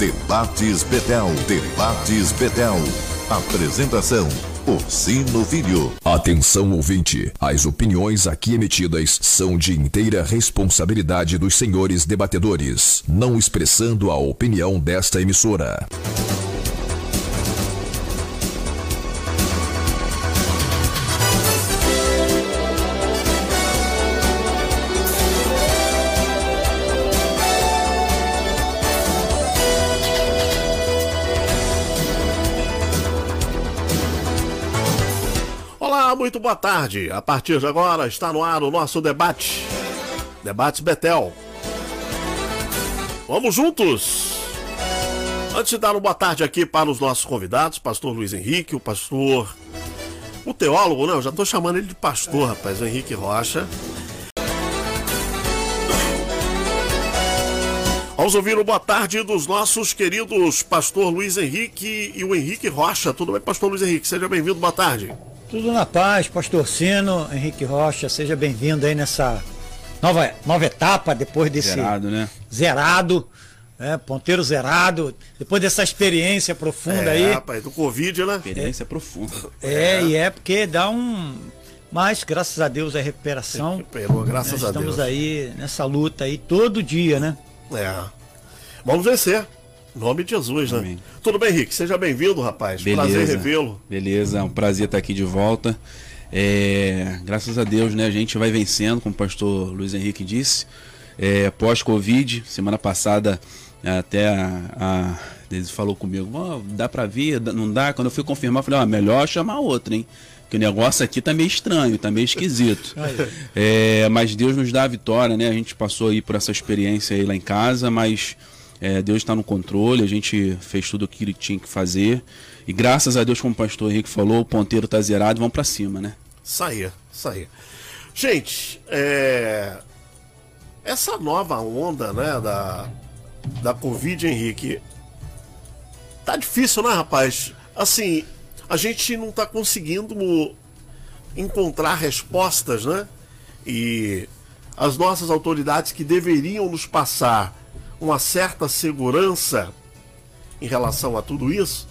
Debates Betel. Debates Betel. Apresentação Orsino Filho. Atenção ouvinte, as opiniões aqui emitidas são de inteira responsabilidade dos senhores debatedores, não expressando a opinião desta emissora. Muito boa tarde. A partir de agora está no ar o nosso debate. Debate Betel. Vamos juntos! Antes de dar uma boa tarde aqui para os nossos convidados, pastor Luiz Henrique, o pastor. O teólogo, não, já estou chamando ele de pastor, rapaz, o Henrique Rocha. Vamos ouvir o boa tarde dos nossos queridos pastor Luiz Henrique e o Henrique Rocha. Tudo bem, pastor Luiz Henrique? Seja bem-vindo, boa tarde. Tudo na paz, Pastor Sino, Henrique Rocha, seja bem-vindo aí nessa nova, nova etapa, depois desse Zerado, né? zerado, né, ponteiro zerado, depois dessa experiência profunda É, aí. rapaz, do Covid, né? Experiência profunda. É, e é porque dá um. Mas, graças a Deus, é recuperação. Recuperou, graças Nós a Deus. Estamos aí nessa luta aí todo dia, né? É. Vamos vencer. Em nome de Jesus, né? Amém. Tudo bem, Henrique? Seja bem-vindo, rapaz. Prazer revê-lo. Beleza, é um prazer estar aqui de volta. É, graças a Deus, né? A gente vai vencendo, como o pastor Luiz Henrique disse. É, Pós-Covid, semana passada até a, a ele falou comigo, "Ó, dá pra vir, não dá? Quando eu fui confirmar, eu falei, ó, melhor chamar outra, hein? Que o negócio aqui tá meio estranho, tá meio esquisito. É, mas Deus nos dá a vitória, né? A gente passou aí por essa experiência aí lá em casa, mas é, Deus está no controle, a gente fez tudo o que tinha que fazer. E graças a Deus, como o pastor Henrique falou, o ponteiro tá zerado, vamos para cima, né? Isso aí. Gente, é... essa nova onda, né, da, da Covid, Henrique, tá difícil, né, rapaz? Assim, a gente não tá conseguindo encontrar respostas, né? E as nossas autoridades que deveriam nos passar uma certa segurança em relação a tudo isso,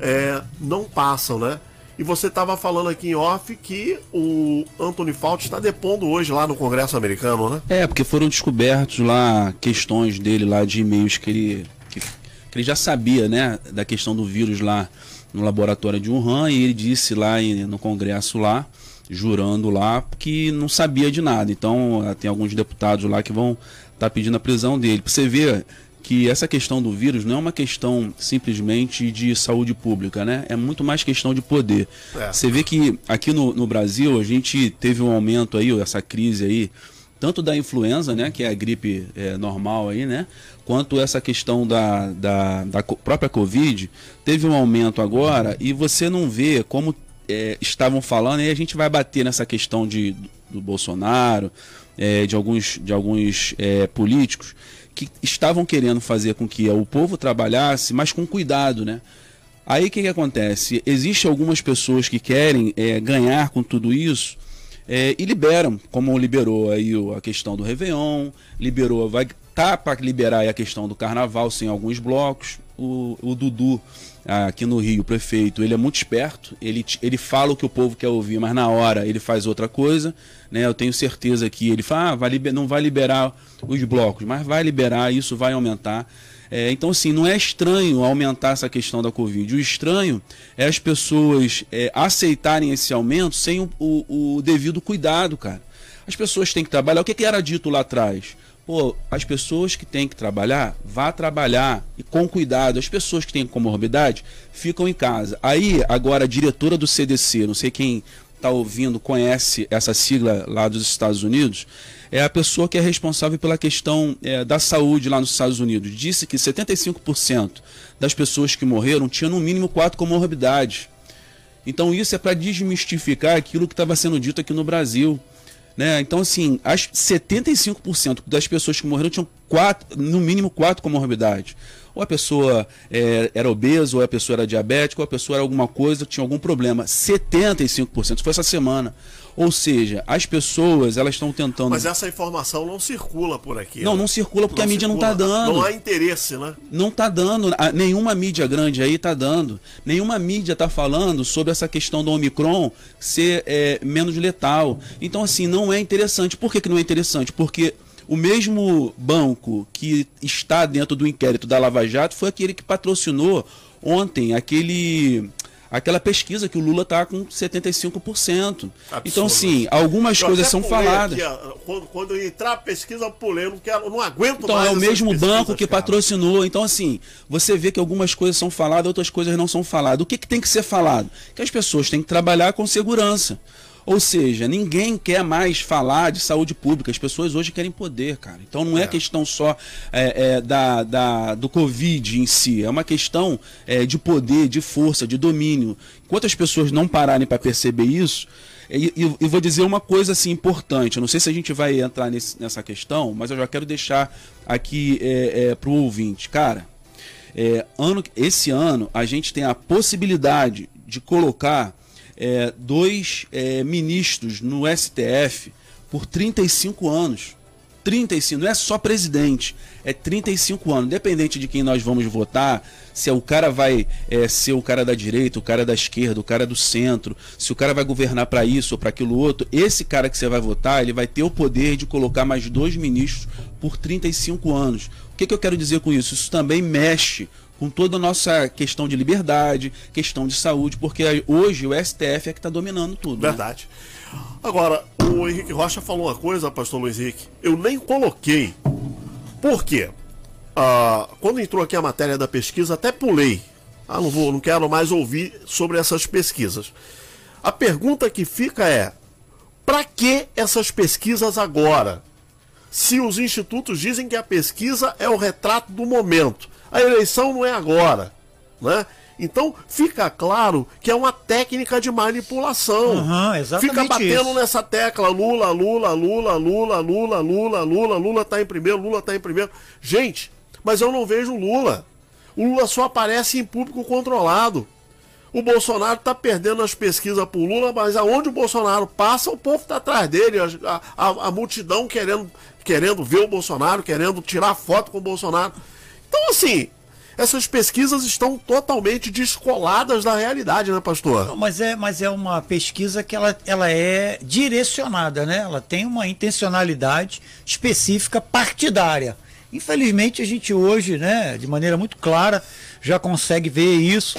é, não passam, né? E você estava falando aqui em off que o Anthony Fauci está depondo hoje lá no Congresso americano, né? É, porque foram descobertos lá questões dele lá de e-mails que ele, que, que ele já sabia, né, da questão do vírus lá no laboratório de Wuhan e ele disse lá em- no Congresso lá, jurando lá, que não sabia de nada. Então tem alguns deputados lá que vão estar pedindo a prisão dele. Você ver que essa questão do vírus não é uma questão simplesmente de saúde pública, né? É muito mais questão de poder. É. Você vê que aqui no, no Brasil a gente teve um aumento aí, essa crise aí, tanto da influenza, né, que é a gripe é, normal aí, né, quanto essa questão da, da, da própria Covid, teve um aumento agora e você não vê como é, estavam falando, e a gente vai bater nessa questão de, do Bolsonaro, é, de alguns, de alguns é, políticos que estavam querendo fazer com que o povo trabalhasse, mas com cuidado, né? Aí o que, que acontece? Existem algumas pessoas que querem é, ganhar com tudo isso é, e liberam, como liberou aí a questão do Réveillon, liberou, vai tá para liberar a questão do carnaval sem alguns blocos. O, o Dudu, aqui no Rio, o prefeito, ele é muito esperto, ele, ele fala o que o povo quer ouvir, mas na hora ele faz outra coisa. Né? Eu tenho certeza que ele fala, ah, vai liber- não vai liberar os blocos, mas vai liberar, isso vai aumentar. É, então, assim, não é estranho aumentar essa questão da Covid. O estranho é as pessoas é, aceitarem esse aumento sem o, o- o devido cuidado, cara. As pessoas têm que trabalhar. O que, que era dito lá atrás? Pô, as pessoas que têm que trabalhar, vá trabalhar e com cuidado. As pessoas que têm comorbidade ficam em casa. Aí, agora, a diretora do CDC, não sei quem está ouvindo, conhece essa sigla lá dos Estados Unidos, é a pessoa que é responsável pela questão é, da saúde lá nos Estados Unidos. Disse que 75% das pessoas que morreram tinham no mínimo quatro comorbidades. Então isso é para desmistificar aquilo que estava sendo dito aqui no Brasil. Né? Então, assim, as 75% das pessoas que morreram tinham quatro, no mínimo quatro comorbidades. Ou a pessoa é, era obesa, ou a pessoa era diabética, ou a pessoa era alguma coisa, tinha algum problema. 75%, isso foi essa semana. Ou seja, as pessoas elas estão tentando. Mas essa informação não circula por aqui. Não, né? não circula porque Não a mídia circula. não tá dando. Não há interesse, né? Não tá dando, nenhuma mídia grande aí tá dando. Nenhuma mídia tá falando sobre essa questão do Omicron ser é, menos letal. Então, assim, não é interessante. Por que, que não é interessante? Porque o mesmo banco que está dentro do inquérito da Lava Jato foi aquele que patrocinou ontem aquele. Aquela pesquisa que o Lula tá com 75%. Então, assim, algumas Eu coisas são faladas. aqui, quando, quando entrar a pesquisa, eu pulei. Eu não, quero, eu não aguento Então mais é o mesmo banco que cara. patrocinou. Então, assim, você vê que algumas coisas são faladas, outras coisas não são faladas. O que, que tem que ser falado? Que as pessoas têm que trabalhar com segurança. Ou seja, ninguém quer mais falar de saúde pública. As pessoas hoje querem poder, cara. Então não é, questão só é, é, da, da- do Covid em si. É uma questão é, de poder, de força, de domínio. Enquanto as pessoas não pararem para perceber isso, e, e- vou dizer uma coisa assim importante. Eu não sei se a gente vai entrar nesse- nessa questão, mas eu já quero deixar aqui é, é, para o ouvinte. Cara, é, ano, esse ano a gente tem a possibilidade de colocar é, dois é, ministros no STF por 35 anos. 35, não é só presidente, é 35 anos. Independente de quem nós vamos votar, se é o cara vai é, ser o cara da direita, o cara da esquerda, o cara do centro, se o cara vai governar para isso ou para aquilo outro, esse cara que você vai votar, ele vai ter o poder de colocar mais dois ministros por 35 anos. O que, que eu quero dizer com isso? Isso também mexe com toda a nossa questão de liberdade, questão de saúde, porque hoje o STF é que está dominando tudo. né? Verdade. Agora, o Henrique Rocha falou uma coisa, pastor Luiz Henrique. Eu nem coloquei. Por quê? Ah, quando entrou aqui a matéria da pesquisa, até pulei. Ah, não, vou, não quero mais ouvir sobre essas pesquisas. A pergunta que fica é: para que essas pesquisas agora? Se os institutos dizem que a pesquisa é o retrato do momento, a eleição não é agora, né? Então fica claro que é uma técnica de manipulação. Exatamente fica batendo isso. nessa tecla Lula, Lula, Lula, Lula, Lula, Lula, Lula, Lula tá em primeiro, Lula tá em primeiro. Gente, mas eu não vejo Lula. O Lula só aparece em público controlado. O Bolsonaro tá perdendo as pesquisas pro Lula, mas aonde o Bolsonaro passa, o povo tá atrás dele. A, a- a multidão querendo, querendo ver o Bolsonaro, querendo tirar foto com o Bolsonaro. Então, assim, essas pesquisas estão totalmente descoladas da realidade, né, pastor? Não, Mas é, mas é uma pesquisa que ela, ela é direcionada, né? Ela tem uma intencionalidade específica partidária. Infelizmente a gente hoje, né, de maneira muito clara, já consegue ver isso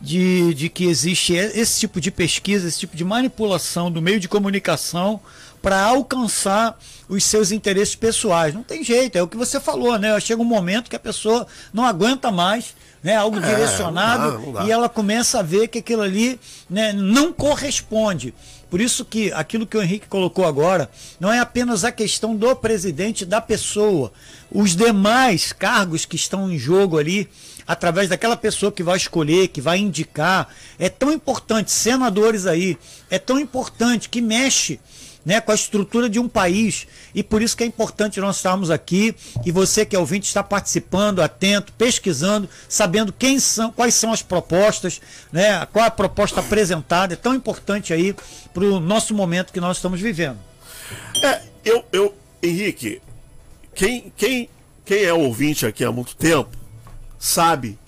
de, de que existe esse tipo de pesquisa, esse tipo de manipulação do meio de comunicação para alcançar os seus interesses pessoais. Não tem jeito, é o que você falou, né? Chega um momento que a pessoa não aguenta mais, né? Algo direcionado não dá, não dá. e ela começa a ver que aquilo ali né, não corresponde. Por isso que aquilo que o Henrique colocou agora não é apenas a questão do presidente, da pessoa. Os demais cargos que estão em jogo ali, através daquela pessoa que vai escolher, que vai indicar, é tão importante, senadores aí, é tão importante que mexe né, com a estrutura de um país. E por isso que é importante nós estarmos aqui e você que é ouvinte está participando, atento, pesquisando, sabendo quem são, quais são as propostas, né, qual a proposta apresentada. É tão importante aí para o nosso momento que nós estamos vivendo. É, eu, eu, Henrique, quem, quem, quem é ouvinte aqui há muito tempo sabe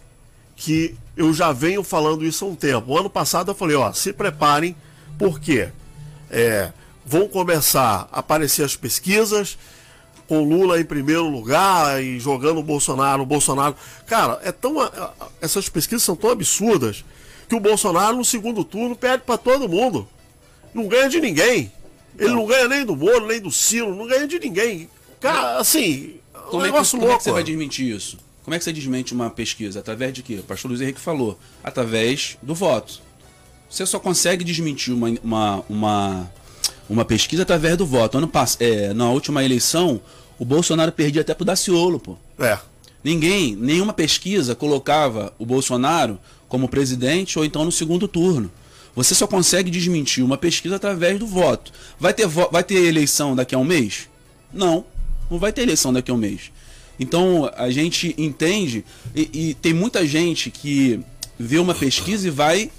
que eu já venho falando isso há um tempo. O ano passado eu falei, ó, se preparem, porque é, vão começar a aparecer as pesquisas com Lula em primeiro lugar e jogando o Bolsonaro, o Bolsonaro. Cara, é tão. Essas pesquisas são tão absurdas que o Bolsonaro no segundo turno perde para todo mundo. Não ganha de ninguém. Ele não ganha nem do Moro, nem do Ciro, não ganha de ninguém. Cara, assim, um Como, é que, negócio como é que louco. você vai desmentir isso? Como é que você desmente uma pesquisa? Através de quê? O pastor Luiz Henrique falou. Através do voto. Você só consegue desmentir uma, uma, uma, uma pesquisa através do voto. Ano pass é, na última eleição, o Bolsonaro perdia até pro Daciolo, pô. É. Ninguém, nenhuma pesquisa colocava o Bolsonaro como presidente ou então no segundo turno. Você só consegue desmentir uma pesquisa através do voto. Vai ter, vo- vai ter eleição daqui a um mês? Não, não vai ter eleição daqui a um mês. Então a gente entende e, e tem muita gente que vê uma pesquisa e vai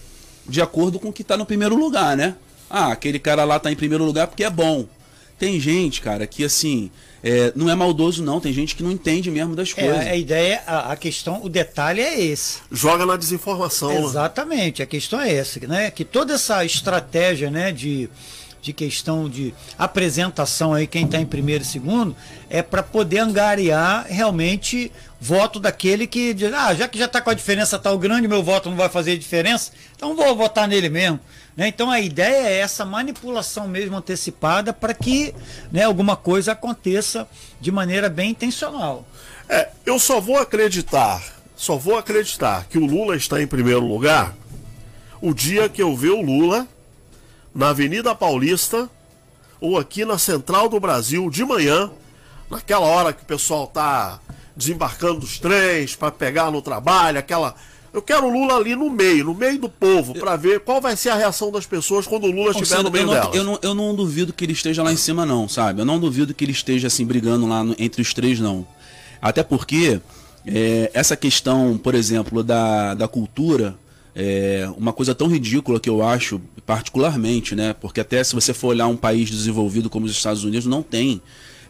de acordo com o que está no primeiro lugar, né? Ah, aquele cara lá tá em primeiro lugar porque é bom. Tem gente, cara, que assim, é, não é maldoso não, tem gente que não entende mesmo das É, coisas. a ideia, a, a questão, o detalhe é esse. Joga na desinformação. né? Exatamente, a questão é essa, né? Que toda essa estratégia, né, de, de questão de apresentação aí, quem está em primeiro e segundo, é para poder angariar realmente voto daquele que diz, ah, já que já está com a diferença tal grande, meu voto não vai fazer diferença, então vou votar nele mesmo. Né? Então a ideia é essa manipulação mesmo antecipada para que né, alguma coisa aconteça de maneira bem intencional. É, eu só vou acreditar, só vou acreditar que o Lula está em primeiro lugar o dia que eu ver o Lula na Avenida Paulista ou aqui na Central do Brasil de manhã, naquela hora que o pessoal tá desembarcando dos trens para pegar no trabalho, aquela eu quero o Lula ali no meio, no meio do povo, para ver qual vai ser a reação das pessoas quando o Lula estiver no meio eu, não, delas. eu, não, eu não duvido que ele esteja lá em cima, não, sabe? Eu não duvido que ele esteja assim brigando lá no- entre os três, não. Até porque é, essa questão, por exemplo, da, da cultura, é uma coisa tão ridícula que eu acho, particularmente, né? Porque até se você for olhar um país desenvolvido como os Estados Unidos, não tem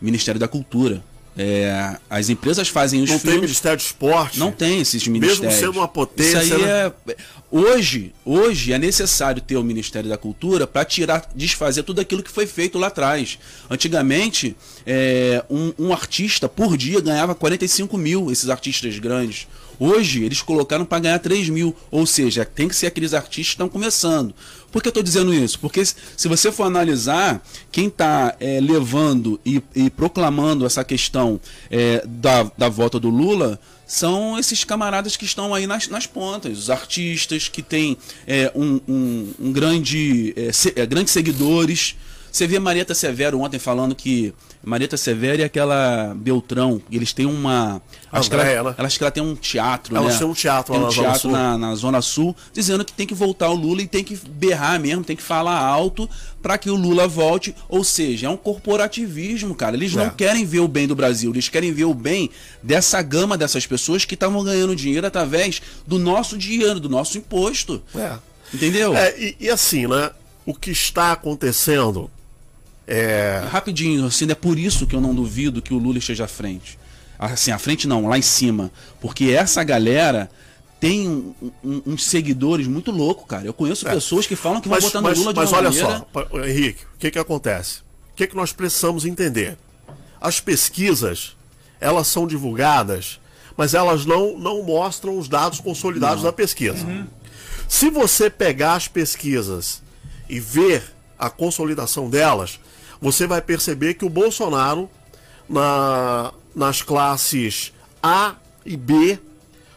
Ministério da Cultura. É, as empresas fazem os Não tem filmes. Ministério de Esporte. Não tem esses ministérios. sendo uma potência, Isso aí né? é... Hoje, hoje é necessário ter o Ministério da Cultura para tirar, desfazer tudo aquilo que foi feito lá atrás. Antigamente, é, um, um artista por dia ganhava 45 mil, esses artistas grandes. Hoje, eles colocaram para ganhar 3 mil. Ou seja, tem que ser aqueles artistas que estão começando. Por que eu estou dizendo isso? Porque se você for analisar, quem está levando e, e proclamando essa questão é, da, da volta do Lula são esses camaradas que estão aí nas, nas pontas, os artistas que têm é, um, um, um grande, é, se- é, grandes seguidores. Você vê Marieta Severo ontem falando que Marieta Severo e aquela Beltrão, eles têm uma. Acho que, ela, né? ela- acho que ela tem um teatro, Elas né? têm um teatro Tem um teatro na, na Zona Sul, dizendo que tem que voltar o Lula e tem que berrar mesmo, tem que falar alto para que o Lula volte. Ou seja, é um corporativismo, cara. Eles É. não querem ver o bem do Brasil, eles querem ver o bem dessa gama dessas pessoas que estavam ganhando dinheiro através do nosso dinheiro, do nosso imposto. É. Entendeu? É, e, e assim, né? O que está acontecendo é. Rapidinho, assim, é por isso que eu não duvido que o Lula esteja à frente. Assim, à frente não, lá em cima. Porque essa galera tem um- um- uns seguidores muito loucos, cara. Eu conheço pessoas que falam que vão Mas, botar no mas, Lula de mas olha maneira... só, Henrique, o que, que acontece? O que, que nós precisamos entender? As pesquisas, elas são divulgadas, mas elas não, não mostram os dados consolidados da pesquisa. Se você pegar as pesquisas e ver a consolidação delas, você vai perceber que o Bolsonaro, na, nas classes A e B,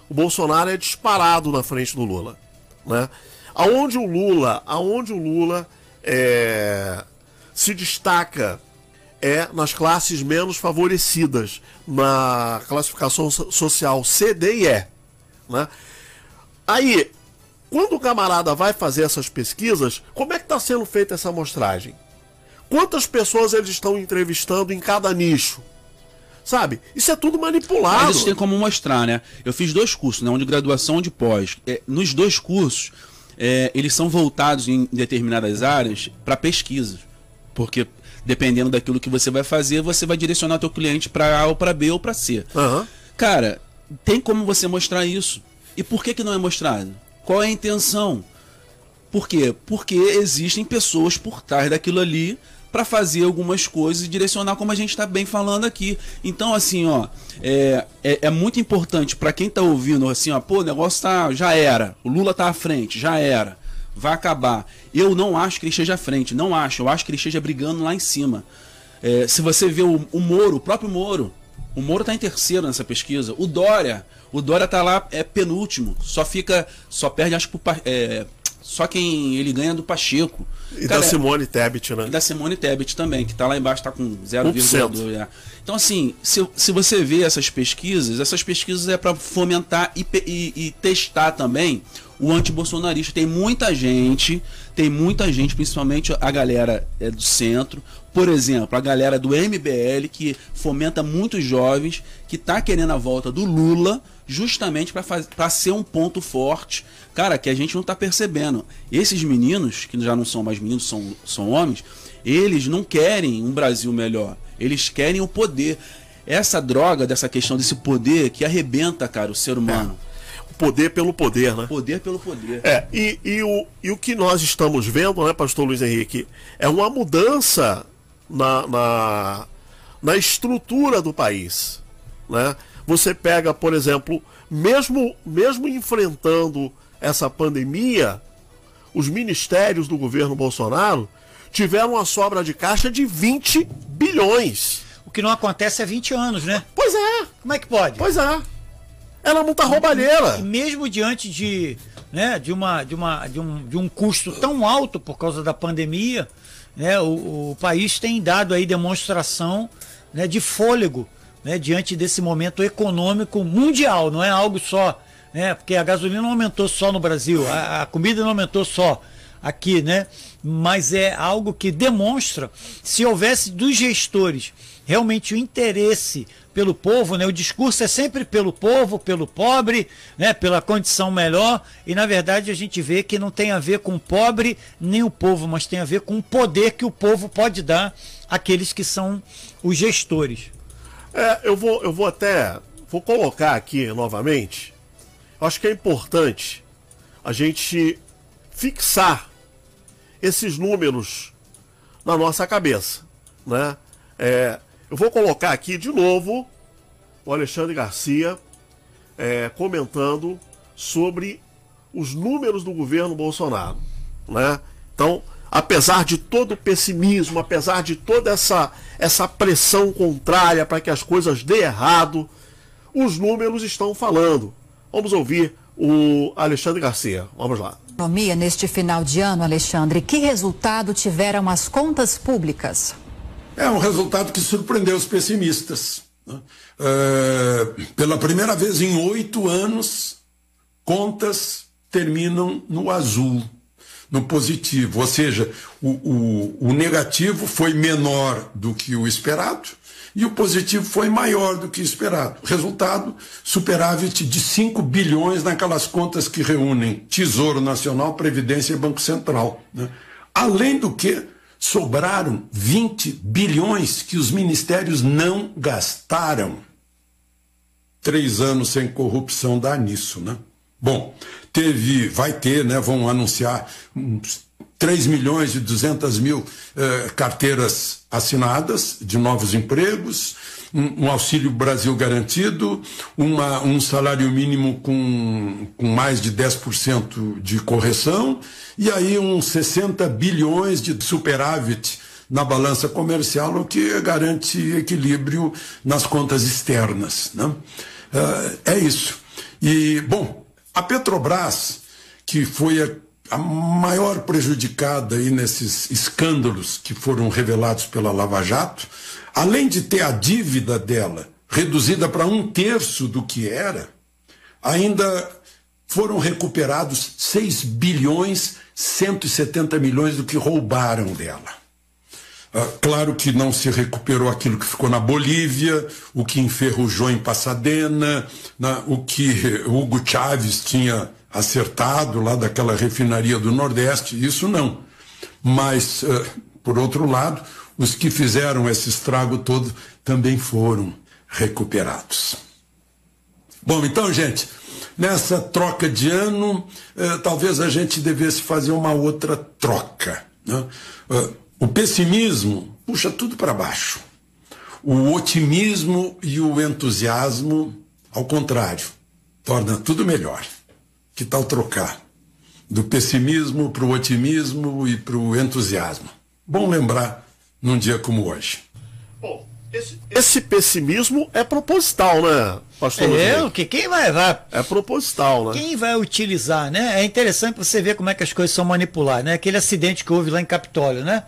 o Bolsonaro é disparado na frente do Lula. Né? Aonde o Lula, aonde o Lula é, se destaca é nas classes menos favorecidas, na classificação so- social C, D e E. Né? Aí, quando o camarada vai fazer essas pesquisas, como é que está sendo feita essa amostragem? Quantas pessoas eles estão entrevistando em cada nicho? Sabe? Isso é tudo manipulado. Mas isso tem como mostrar, né? Eu fiz dois cursos, né? Um de graduação e um de pós. É, nos dois cursos, é, eles são voltados em determinadas áreas para pesquisas. Porque dependendo daquilo que você vai fazer, você vai direcionar teu cliente para A ou para B ou para C. Aham. Cara, tem como você mostrar isso. E por que, que não é mostrado? Qual é a intenção? Por quê? Porque existem pessoas por trás daquilo ali para fazer algumas coisas e direcionar como a gente está bem falando aqui. Então, assim, ó, é, é, é muito importante para quem tá ouvindo, assim, ó, pô, o negócio tá, já era, o Lula tá à frente, já era, vai acabar. Eu não acho que ele esteja à frente, não acho, eu acho que ele esteja brigando lá em cima. É, se você vê o, o Moro, o próprio Moro, o Moro tá em terceiro nessa pesquisa. O Dória, o Dória tá lá, é penúltimo. Só fica, só perde, acho que é, só quem ele ganha é do Pacheco. E Cara, da Simone Tebet, né? e da Simone Tebet também, que tá lá embaixo, tá com 1%. 0,2. É. Então, assim, se, se você vê essas pesquisas, essas pesquisas é para fomentar e, e- e testar também o antibolsonarista. Tem muita gente, tem muita gente, principalmente a galera é, do centro, por exemplo, a galera do MBL, que fomenta muitos jovens, que tá querendo a volta do Lula, justamente para ser um ponto forte, cara, que a gente não está percebendo. Esses meninos, que já não são mais meninos, são, são homens, eles não querem um Brasil melhor, eles querem o poder. Essa droga dessa questão desse poder que arrebenta, cara, o ser humano. É. Poder pelo poder, né? Poder pelo poder. É, e, e, o, e o que nós estamos vendo, né, pastor Luiz Henrique, é uma mudança na, na, na estrutura do país. Né? Você pega, por exemplo, mesmo, mesmo enfrentando essa pandemia, os ministérios do governo Bolsonaro tiveram uma sobra de caixa de 20 bilhões. O que não acontece há 20 anos, né? Pois é. Como é que pode? Pois é. Ela não tá roubalheira. Mesmo diante de, né, de, uma, de, uma, de, um, de um custo tão alto por causa da pandemia, né, o, o país tem dado aí demonstração né, de fôlego né, diante desse momento econômico mundial, não é algo só, né, porque a gasolina não aumentou só no Brasil, a, a comida não aumentou só aqui, né, mas é algo que demonstra se houvesse dos gestores realmente o interesse pelo povo, né? O discurso é sempre pelo povo, pelo pobre, né? Pela condição melhor. E na verdade a gente vê que não tem a ver com o pobre nem o povo, mas tem a ver com o poder que o povo pode dar àqueles que são os gestores. É, eu vou, eu vou até vou colocar aqui novamente. Acho que é importante a gente fixar esses números na nossa cabeça, né? É, eu vou colocar aqui de novo o Alexandre Garcia é, comentando sobre os números do governo Bolsonaro. Né? Então, apesar de todo o pessimismo, apesar de toda essa, essa pressão contrária para que as coisas dê errado, os números estão falando. Vamos ouvir o Alexandre Garcia. Vamos lá. Economia neste final de ano, Alexandre, que resultado tiveram as contas públicas? É um resultado que surpreendeu os pessimistas. Né? É, pela primeira vez em oito anos, contas terminam no azul, no positivo. Ou seja, o, o, o negativo foi menor do que o esperado e o positivo foi maior do que esperado. Resultado, superávit de 5 bilhões naquelas contas que reúnem Tesouro Nacional, Previdência e Banco Central. Né? Além do que, sobraram 20 bilhões que os ministérios não gastaram. Três anos sem corrupção dá nisso, né? Bom, teve, vai ter, né? Vão anunciar uns 3 milhões e 200 mil eh, carteiras assinadas de novos empregos, um, um auxílio Brasil garantido, uma, um salário mínimo com, com mais de 10% de correção, e aí uns 60 bilhões de superávit na balança comercial, o que garante equilíbrio nas contas externas. Né? Uh, é isso. E, bom, a Petrobras, que foi a, a maior prejudicada aí nesses escândalos que foram revelados pela Lava Jato, além de ter a dívida dela reduzida para um terço do que era, ainda foram recuperados 6 bilhões 170 milhões do que roubaram dela. Ah, claro que não se recuperou aquilo que ficou na Bolívia, o que enferrujou em Pasadena, na, o que Hugo Chávez tinha acertado lá daquela refinaria do Nordeste, isso não. Mas, uh, por outro lado, os que fizeram esse estrago todo também foram recuperados. Bom, então, gente, nessa troca de ano, eh, talvez a gente devesse fazer uma outra troca. Né? Uh, o pessimismo puxa tudo para baixo. O otimismo e o entusiasmo, ao contrário, torna tudo melhor. Que tal trocar? Do pessimismo para o otimismo e para o entusiasmo. Bom lembrar num dia como hoje. Bom, esse, esse pessimismo é proposital, né, pastor? É, o que quem vai, vai. É proposital, né? Quem vai utilizar, né? É interessante você ver como é que as coisas são manipuladas, né? Aquele acidente que houve lá em Capitólio, né?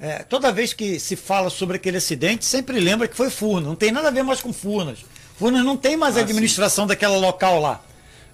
É, toda vez que se fala sobre aquele acidente, sempre lembra que foi Furnas. Não tem nada a ver mais com Furnas. Furnas não tem mais ah, administração sim. daquela local lá.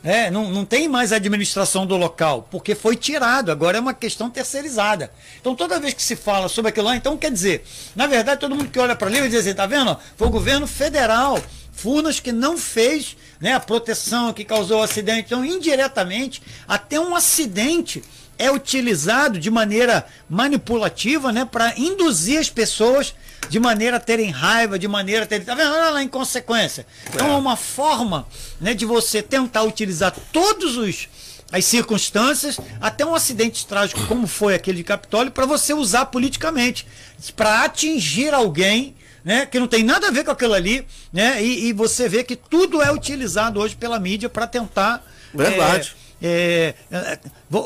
É, não, não tem mais administração do local, porque foi tirado, agora é uma questão terceirizada. Então toda vez que se fala sobre aquilo lá, então quer dizer, na verdade todo mundo que olha para ali vai dizer assim, tá vendo? Foi o governo federal, Furnas que não fez né, a proteção que causou o acidente. Então, indiretamente, até um acidente é utilizado de maneira manipulativa, né, para induzir as pessoas de maneira a terem raiva, de maneira a terem. Tá vendo? Olha lá, inconsequência. Então é uma forma né, de você tentar utilizar todos os as circunstâncias, até um acidente trágico como foi aquele de Capitólio, para você usar politicamente, para atingir alguém, né, que não tem nada a ver com aquilo ali, né, e, e você vê que tudo é utilizado hoje pela mídia para tentar. Verdade. É, é,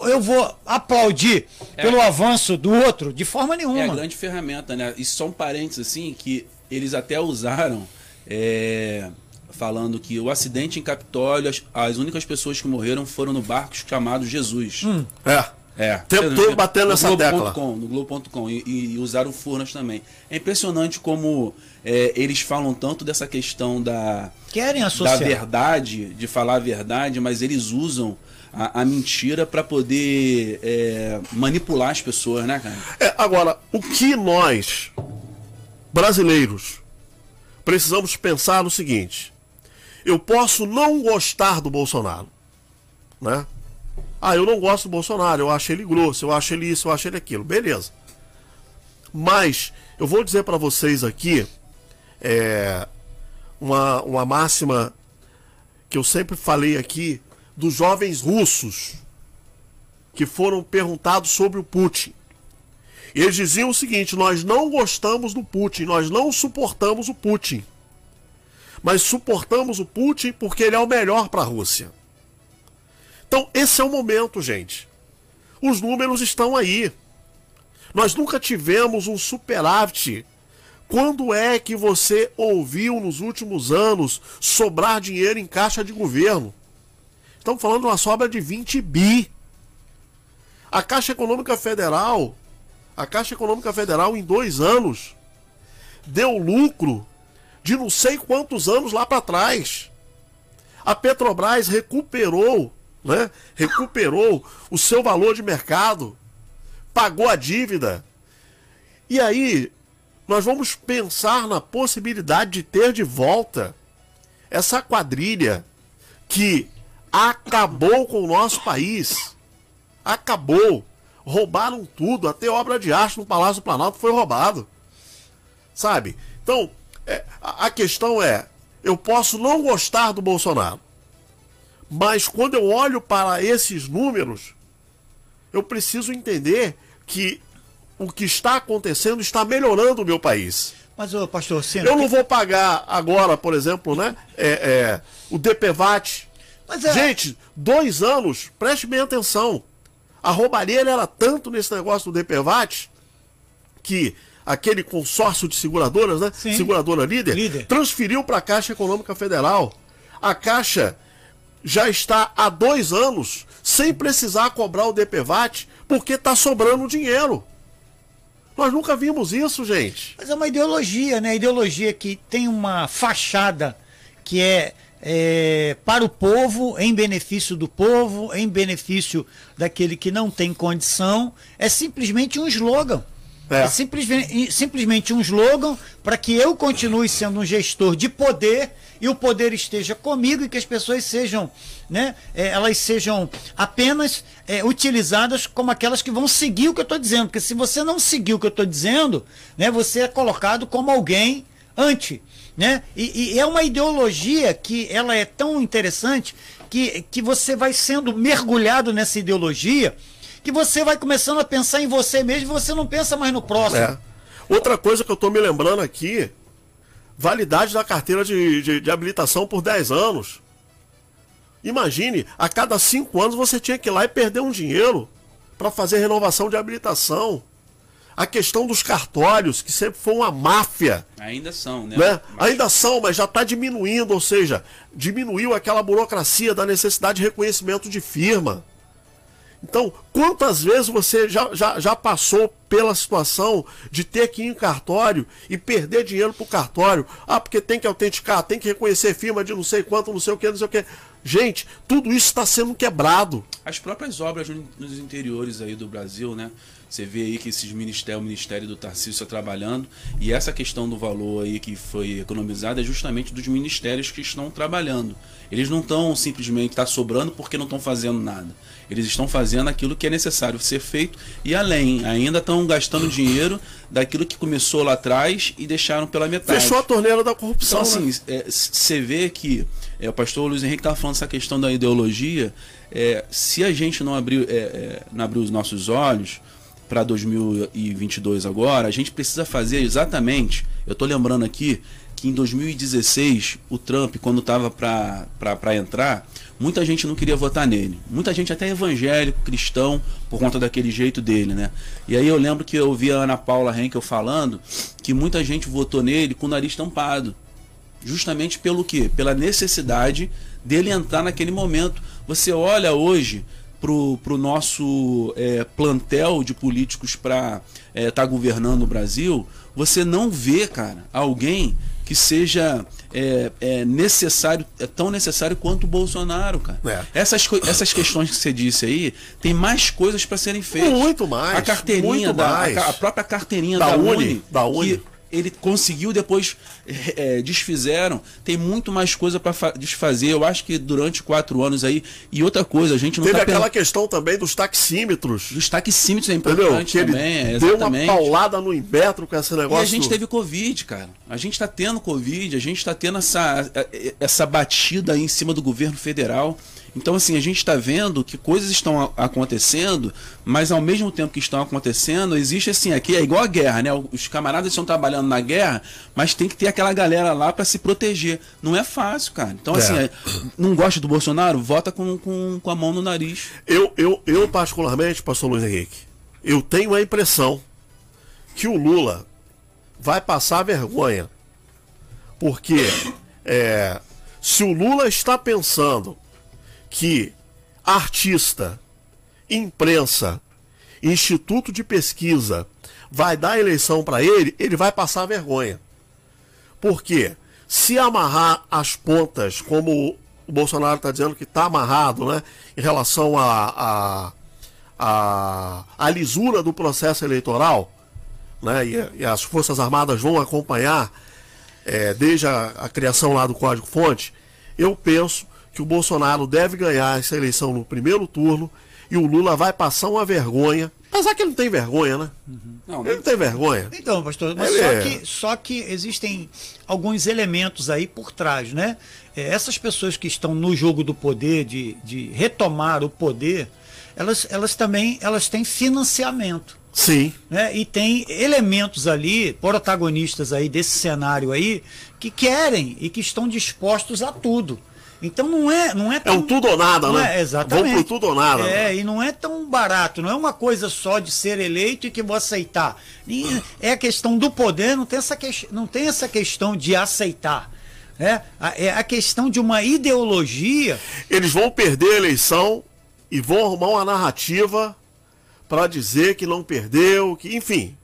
eu vou aplaudir É. pelo avanço do outro de forma É a nenhuma. grande ferramenta, né? E só um parênteses assim, que eles até usaram, é, falando que o acidente em Capitólio, as, as únicas pessoas que morreram foram no barco chamado Jesus. É. É. O tempo todo batendo no nessa tecla. Globo.com, no Globo.com e, e usaram Furnas também. É impressionante como é, eles falam tanto dessa questão da, Querem da associar. verdade, de falar a verdade, mas eles usam a, a mentira para poder é, manipular as pessoas, né, cara? É, agora, o que nós, brasileiros, precisamos pensar no seguinte: eu posso não gostar do Bolsonaro, né? Ah, eu não gosto do Bolsonaro, eu acho ele grosso, eu acho ele isso, eu acho ele aquilo, beleza. Mas eu vou dizer para vocês aqui é, uma, uma máxima que eu sempre falei aqui dos jovens russos que foram perguntados sobre o Putin. Eles diziam o seguinte: nós não gostamos do Putin, nós não suportamos o Putin. Mas suportamos o Putin porque ele é o melhor para a Rússia. Então, esse é o momento, gente. Os números estão aí. Nós nunca tivemos um superávit. Quando é que você ouviu nos últimos anos sobrar dinheiro em caixa de governo? Estamos falando de uma sobra de 20 bi. A Caixa Econômica Federal, a Caixa Econômica Federal em dois anos deu lucro de não sei quantos anos lá para trás. A Petrobras recuperou, né? Recuperou o seu valor de mercado, pagou a dívida. E aí nós vamos pensar na possibilidade de ter de volta essa quadrilha que acabou com o nosso país. Acabou. Roubaram tudo, até obra de arte no Palácio do Planalto foi roubado. Sabe? Então, é, a, questão é: eu posso não gostar do Bolsonaro, mas quando eu olho para esses números, eu preciso entender que o que está acontecendo está melhorando o meu país. Mas, ô, pastor Cino, Eu não vou pagar agora, por exemplo, né? É, é, o DPVAT. É- Gente, dois anos, preste bem atenção. A roubalheira era tanto nesse negócio do DPVAT que aquele consórcio de seguradoras, né? Sim. Seguradora líder, Líder. transferiu para a Caixa Econômica Federal. A Caixa já está há dois anos sem precisar cobrar o DPVAT porque está sobrando dinheiro. Nós nunca vimos isso, gente. Mas é uma ideologia, né? Ideologia que tem uma fachada que é, é, para o povo, em benefício do povo, em benefício daquele que não tem condição. É simplesmente um slogan. É. É, simplesmente, simplesmente um slogan para que eu continue sendo um gestor de poder e o poder esteja comigo e que as pessoas sejam, né, é, elas sejam apenas é, utilizadas como aquelas que vão seguir o que eu estou dizendo. Porque se você não seguir o que eu estou dizendo, né, você é colocado como alguém anti. Né? E, e é uma ideologia que ela é tão interessante que, que você vai sendo mergulhado nessa ideologia que você vai começando a pensar em você mesmo e você não pensa mais no próximo. É. Outra coisa que eu tô me lembrando aqui, validade da carteira de, de, de habilitação por 10 anos. Imagine, a cada 5 anos você tinha que ir lá e perder um dinheiro para fazer renovação de habilitação. A questão dos cartórios, que sempre foi uma máfia. Ainda são, né? Né? Mas- Ainda são, mas já está diminuindo, ou seja, diminuiu aquela burocracia da necessidade de reconhecimento de firma. Então, quantas vezes você já, já, já passou pela situação de ter que ir em cartório e perder dinheiro pro cartório? Ah, porque tem que autenticar, tem que reconhecer firma de não sei quanto, não sei o que, não sei o que. Gente, tudo isso está sendo quebrado. As próprias obras no- nos interiores aí do Brasil, né? Você vê aí que esses ministérios, o Ministério do Tarcísio está trabalhando, e essa questão do valor aí que foi economizado é justamente dos ministérios que estão trabalhando. Eles não estão simplesmente tá sobrando porque não estão fazendo nada. Eles estão fazendo aquilo que é necessário ser feito e além, ainda estão gastando dinheiro daquilo que começou lá atrás e deixaram pela metade. Fechou a torneira da corrupção. Então, né? assim, você é, vê que é, o pastor Luiz Henrique estava falando essa questão da ideologia. É, se a gente não abrir, é, é, não abrir os nossos olhos para 2022 agora, a gente precisa fazer exatamente. Eu estou lembrando aqui que em 2016 o Trump, quando estava para entrar, muita gente não queria votar nele. Muita gente, até evangélico, cristão, por conta daquele jeito dele, né? E aí eu lembro que eu ouvi a Ana Paula Henkel falando que muita gente votou nele com o nariz tampado. Justamente pelo quê? Pela necessidade dele entrar naquele momento. Você olha hoje pro, pro nosso é, plantel de políticos para estar é, tá governando o Brasil, você não vê, cara, alguém que seja é, é, necessário, é tão necessário quanto o Bolsonaro, cara. É. Essas, essas questões que você disse aí, tem mais coisas para serem feitas. Muito mais. A carteirinha muito da mais. A, a, própria carteirinha da, da Uni, Uni, da Uni. Que, ele conseguiu depois é, desfizeram. Tem muito mais coisa para desfazer. Eu acho que durante quatro anos aí e outra coisa a gente não teve tá aquela questão também dos taxímetros. Dos taxímetros é importante Entendeu? também é, deu uma paulada no Inmetro com esse negócio e a gente teve covid cara. A gente está tendo covid a gente está tendo essa essa batida aí em cima do governo federal então, assim, a gente está vendo que coisas estão acontecendo, mas ao mesmo tempo que estão acontecendo, existe assim, aqui é igual a guerra, né? Os camaradas estão trabalhando na guerra, mas tem que ter aquela galera lá para se proteger. Não é fácil, cara. Então, assim, é. assim, não gosta do Bolsonaro? Vota com, com, com a mão no nariz. Eu, eu, eu, particularmente, pastor Luiz Henrique, eu tenho a impressão que o Lula vai passar vergonha. Porque é, se o Lula está pensando que artista, imprensa, instituto de pesquisa vai dar eleição para ele, ele vai passar vergonha. Porque se amarrar as pontas, como o Bolsonaro está dizendo que está amarrado, né, em relação à a, a, a, lisura do processo eleitoral, né, e, e as Forças Armadas vão acompanhar é, desde a, a criação lá do Código-Fonte, eu penso que o Bolsonaro deve ganhar essa eleição no primeiro turno e o Lula vai passar uma vergonha. Apesar que ele não tem vergonha, né? Uhum. Não, ele não tem vergonha. Então, pastor, mas só, é... que, só que existem alguns elementos aí por trás, né? É, essas pessoas que estão no jogo do poder, de, de retomar o poder, elas, elas também elas têm financiamento. Sim. Né? E tem elementos ali, protagonistas aí desse cenário aí, que querem e que estão dispostos a tudo. Então não é, não é tão, É um tudo ou nada, né? É, exatamente. Vamos pro tudo ou nada. É, né? e não é tão barato, não é uma coisa só de ser eleito e que vou aceitar. E é a questão do poder, não tem essa, que, não tem essa questão de aceitar. É, é a questão de uma ideologia. Eles vão perder a eleição e vão arrumar uma narrativa para dizer que não perdeu, que enfim,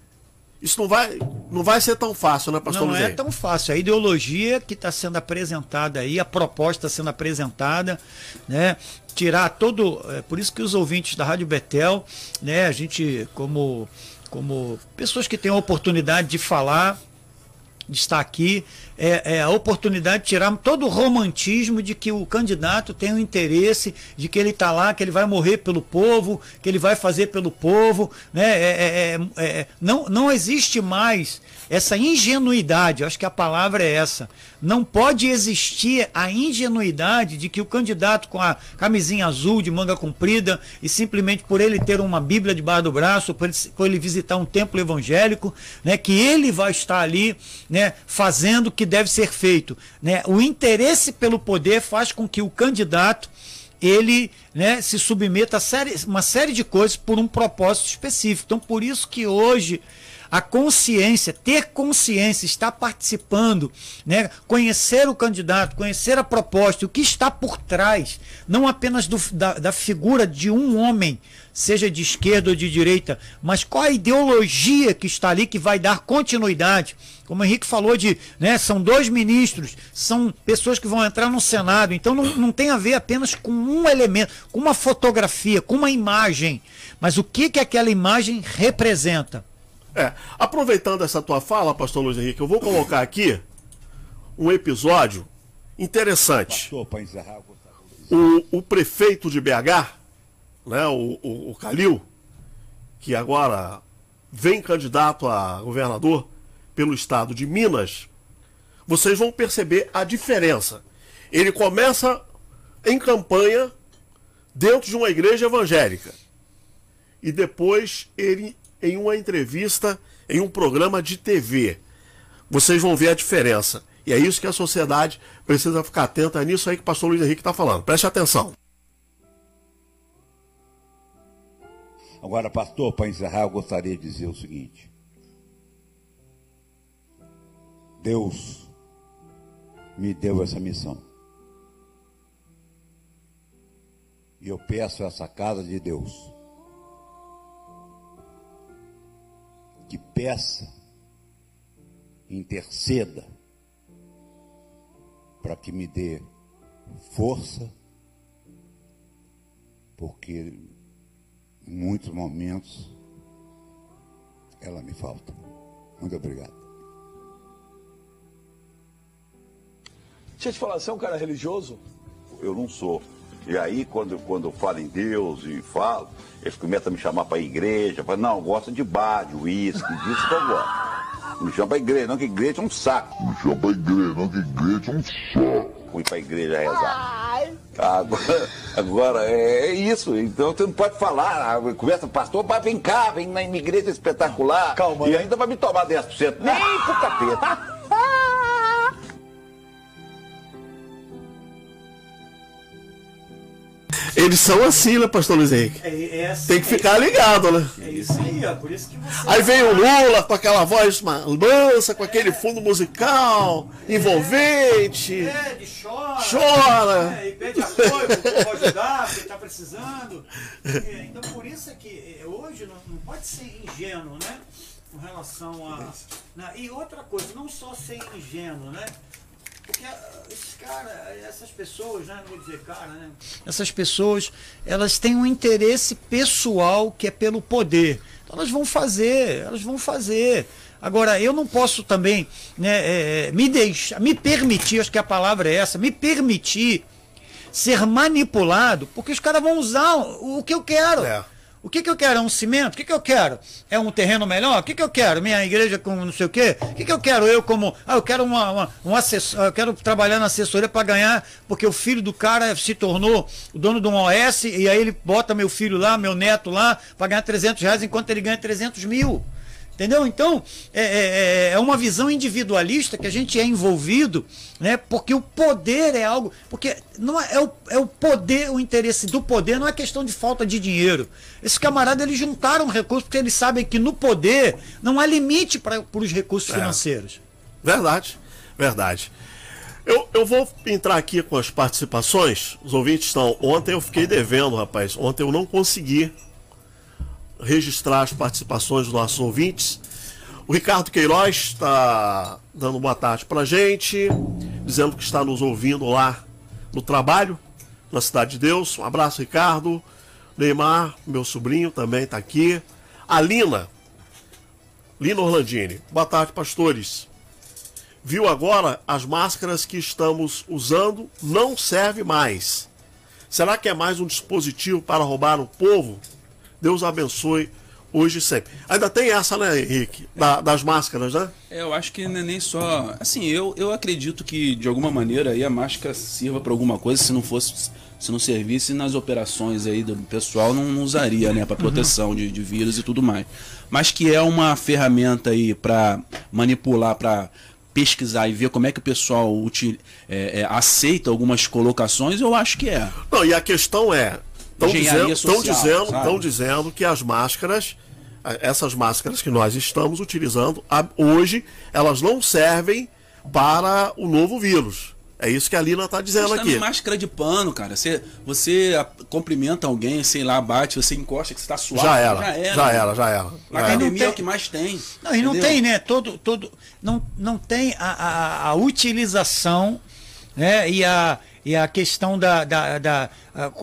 isso não vai, não vai ser tão fácil, né, pastor Não é tão fácil. A ideologia que está sendo apresentada aí, a proposta sendo apresentada, né? Tirar todo. É por isso que os ouvintes da Rádio Betel, né, a gente, como, como pessoas que têm a oportunidade de falar, de estar aqui, é, é, a oportunidade de tirar todo o romantismo de que o candidato tem o interesse, de que ele está lá, que ele vai morrer pelo povo, que ele vai fazer pelo povo. Né? É, é, é, é não, não existe mais essa ingenuidade, acho que a palavra é essa. Não pode existir a ingenuidade de que o candidato com a camisinha azul de manga comprida e simplesmente por ele ter uma Bíblia debaixo do braço, por ele, por ele visitar um templo evangélico, né, que ele vai estar ali né, fazendo o que deve ser feito. Né? O interesse pelo poder faz com que o candidato ele né, se submeta a série, uma série de coisas por um propósito específico. Então, por isso que hoje a consciência, ter consciência, estar participando, né? conhecer o candidato, conhecer a proposta, o que está por trás, não apenas do, da, da figura de um homem, seja de esquerda ou de direita, mas qual a ideologia que está ali que vai dar continuidade. Como o Henrique falou de, né, são dois ministros, são pessoas que vão entrar no Senado, então não, não tem a ver apenas com um elemento, com uma fotografia, com uma imagem, mas o que que aquela imagem representa. É, aproveitando essa tua fala, pastor Luiz Henrique, eu vou colocar aqui um episódio interessante. O, o prefeito de BH, né, o, o, o Calil, que agora vem candidato a governador pelo estado de Minas, vocês vão perceber a diferença. Ele começa em campanha dentro de uma igreja evangélica. E depois ele em uma entrevista em um programa de TV. Vocês vão ver a diferença. E é isso que a sociedade precisa ficar atenta é nisso aí que o pastor Luiz Henrique está falando. Preste atenção. Agora, pastor, para encerrar, eu gostaria de dizer o seguinte. Deus me deu essa missão. E eu peço essa casa de Deus que peça, interceda, para que me dê força, porque em muitos momentos ela me falta. Muito obrigado. Deixa eu te falar, você é um cara religioso? Eu não sou. E aí, quando, quando eu falo em Deus e falo, eles começam a me chamar para a igreja. Falo, não, gosta de bar, de uísque, disso que eu gosto. Me chama para igreja, não que igreja é um saco. Me chama para igreja, não que igreja é um saco. Fui para a igreja rezar. Agora, agora é, é isso, então você não pode falar. Começa, pastor, vem cá, vem na igreja espetacular. Calma. E né? ainda vai me tomar 10%. Nem pro capeta. Eles são assim, né, pastor Luiz Henrique? É, é assim, Tem que ficar ligado, né? É isso aí, ó. Por isso que você. Aí vem o Lula com aquela voz mansa, com aquele fundo musical, envolvente. Pede, chora. Chora. É, e pede apoio pro povo ajudar, porque tá precisando. É, então por isso é que é, hoje não, pode ser ingênuo, né? Com relação a. E outra coisa, não só ser ingênuo, né? Porque ah, esses caras, essas pessoas, né, não vou dizer cara, né? Essas pessoas, elas têm um interesse pessoal que é pelo poder. Então elas vão fazer, elas vão fazer. Agora, eu não posso também né, é, é me deixar, me permitir, acho que a palavra é essa, me permitir ser manipulado, porque os caras vão usar o, o que eu quero. É. O que, que eu quero? É um cimento? O que, que eu quero? É um terreno melhor? O que, que eu quero? Minha igreja com não sei o quê? O que, que eu quero? Eu como. Ah, eu quero uma, uma um assessor, eu quero trabalhar na assessoria para ganhar, porque o filho do cara se tornou o dono de um OS, e aí ele bota meu filho lá, meu neto lá, para ganhar 300 reais enquanto ele ganha 300 mil. Entendeu? Então, é, é, é, é, uma visão individualista que a gente é envolvido, né? Porque o poder é algo. Porque não é, é, o, é o poder, o interesse do poder não é questão de falta de dinheiro. Esses camaradas eles juntaram recursos porque eles sabem que no poder não há limite para os recursos é. financeiros. Verdade, verdade. Eu, eu vou entrar aqui com as participações. Os ouvintes estão. Ontem eu fiquei devendo, rapaz. Ontem eu não consegui registrar as participações dos nossos ouvintes. O Ricardo Queiroz está dando boa tarde para a gente, dizendo que está nos ouvindo lá no trabalho, na Cidade de Deus. Um abraço, Ricardo. Neymar, meu sobrinho, também está aqui. A Lina, Lina Orlandini. Boa tarde, pastores. Viu agora as máscaras que estamos usando não serve mais. Será que é mais um dispositivo para roubar o povo? Deus abençoe hoje e sempre. Ainda tem essa, né, Henrique? Da, das máscaras, né? É, eu acho que não é nem só. Assim, eu, eu acredito que de alguma maneira aí a máscara sirva para alguma coisa, se não fosse. Se não servisse nas operações aí do pessoal, não, não usaria, né? Para proteção uhum. de, de vírus e tudo mais. Mas que é uma ferramenta aí para manipular, para pesquisar e ver como é que o pessoal util, é, é, aceita algumas colocações, eu acho que é. Não, e a questão é, Estão dizendo, social, dizendo, dizendo que as máscaras essas máscaras que nós estamos utilizando hoje, elas não servem para o novo vírus. É isso que a Lina está dizendo Mas aqui. também máscara de pano, cara. Você, você cumprimenta alguém, sei lá, bate, você encosta que você tá suave. Já era, Já era. já era, já era. Na academia tem- é o que mais tem. Não, e não entendeu? tem, né? Todo, todo, não, não tem a, a, a utilização, né? E a, e a questão da, da, da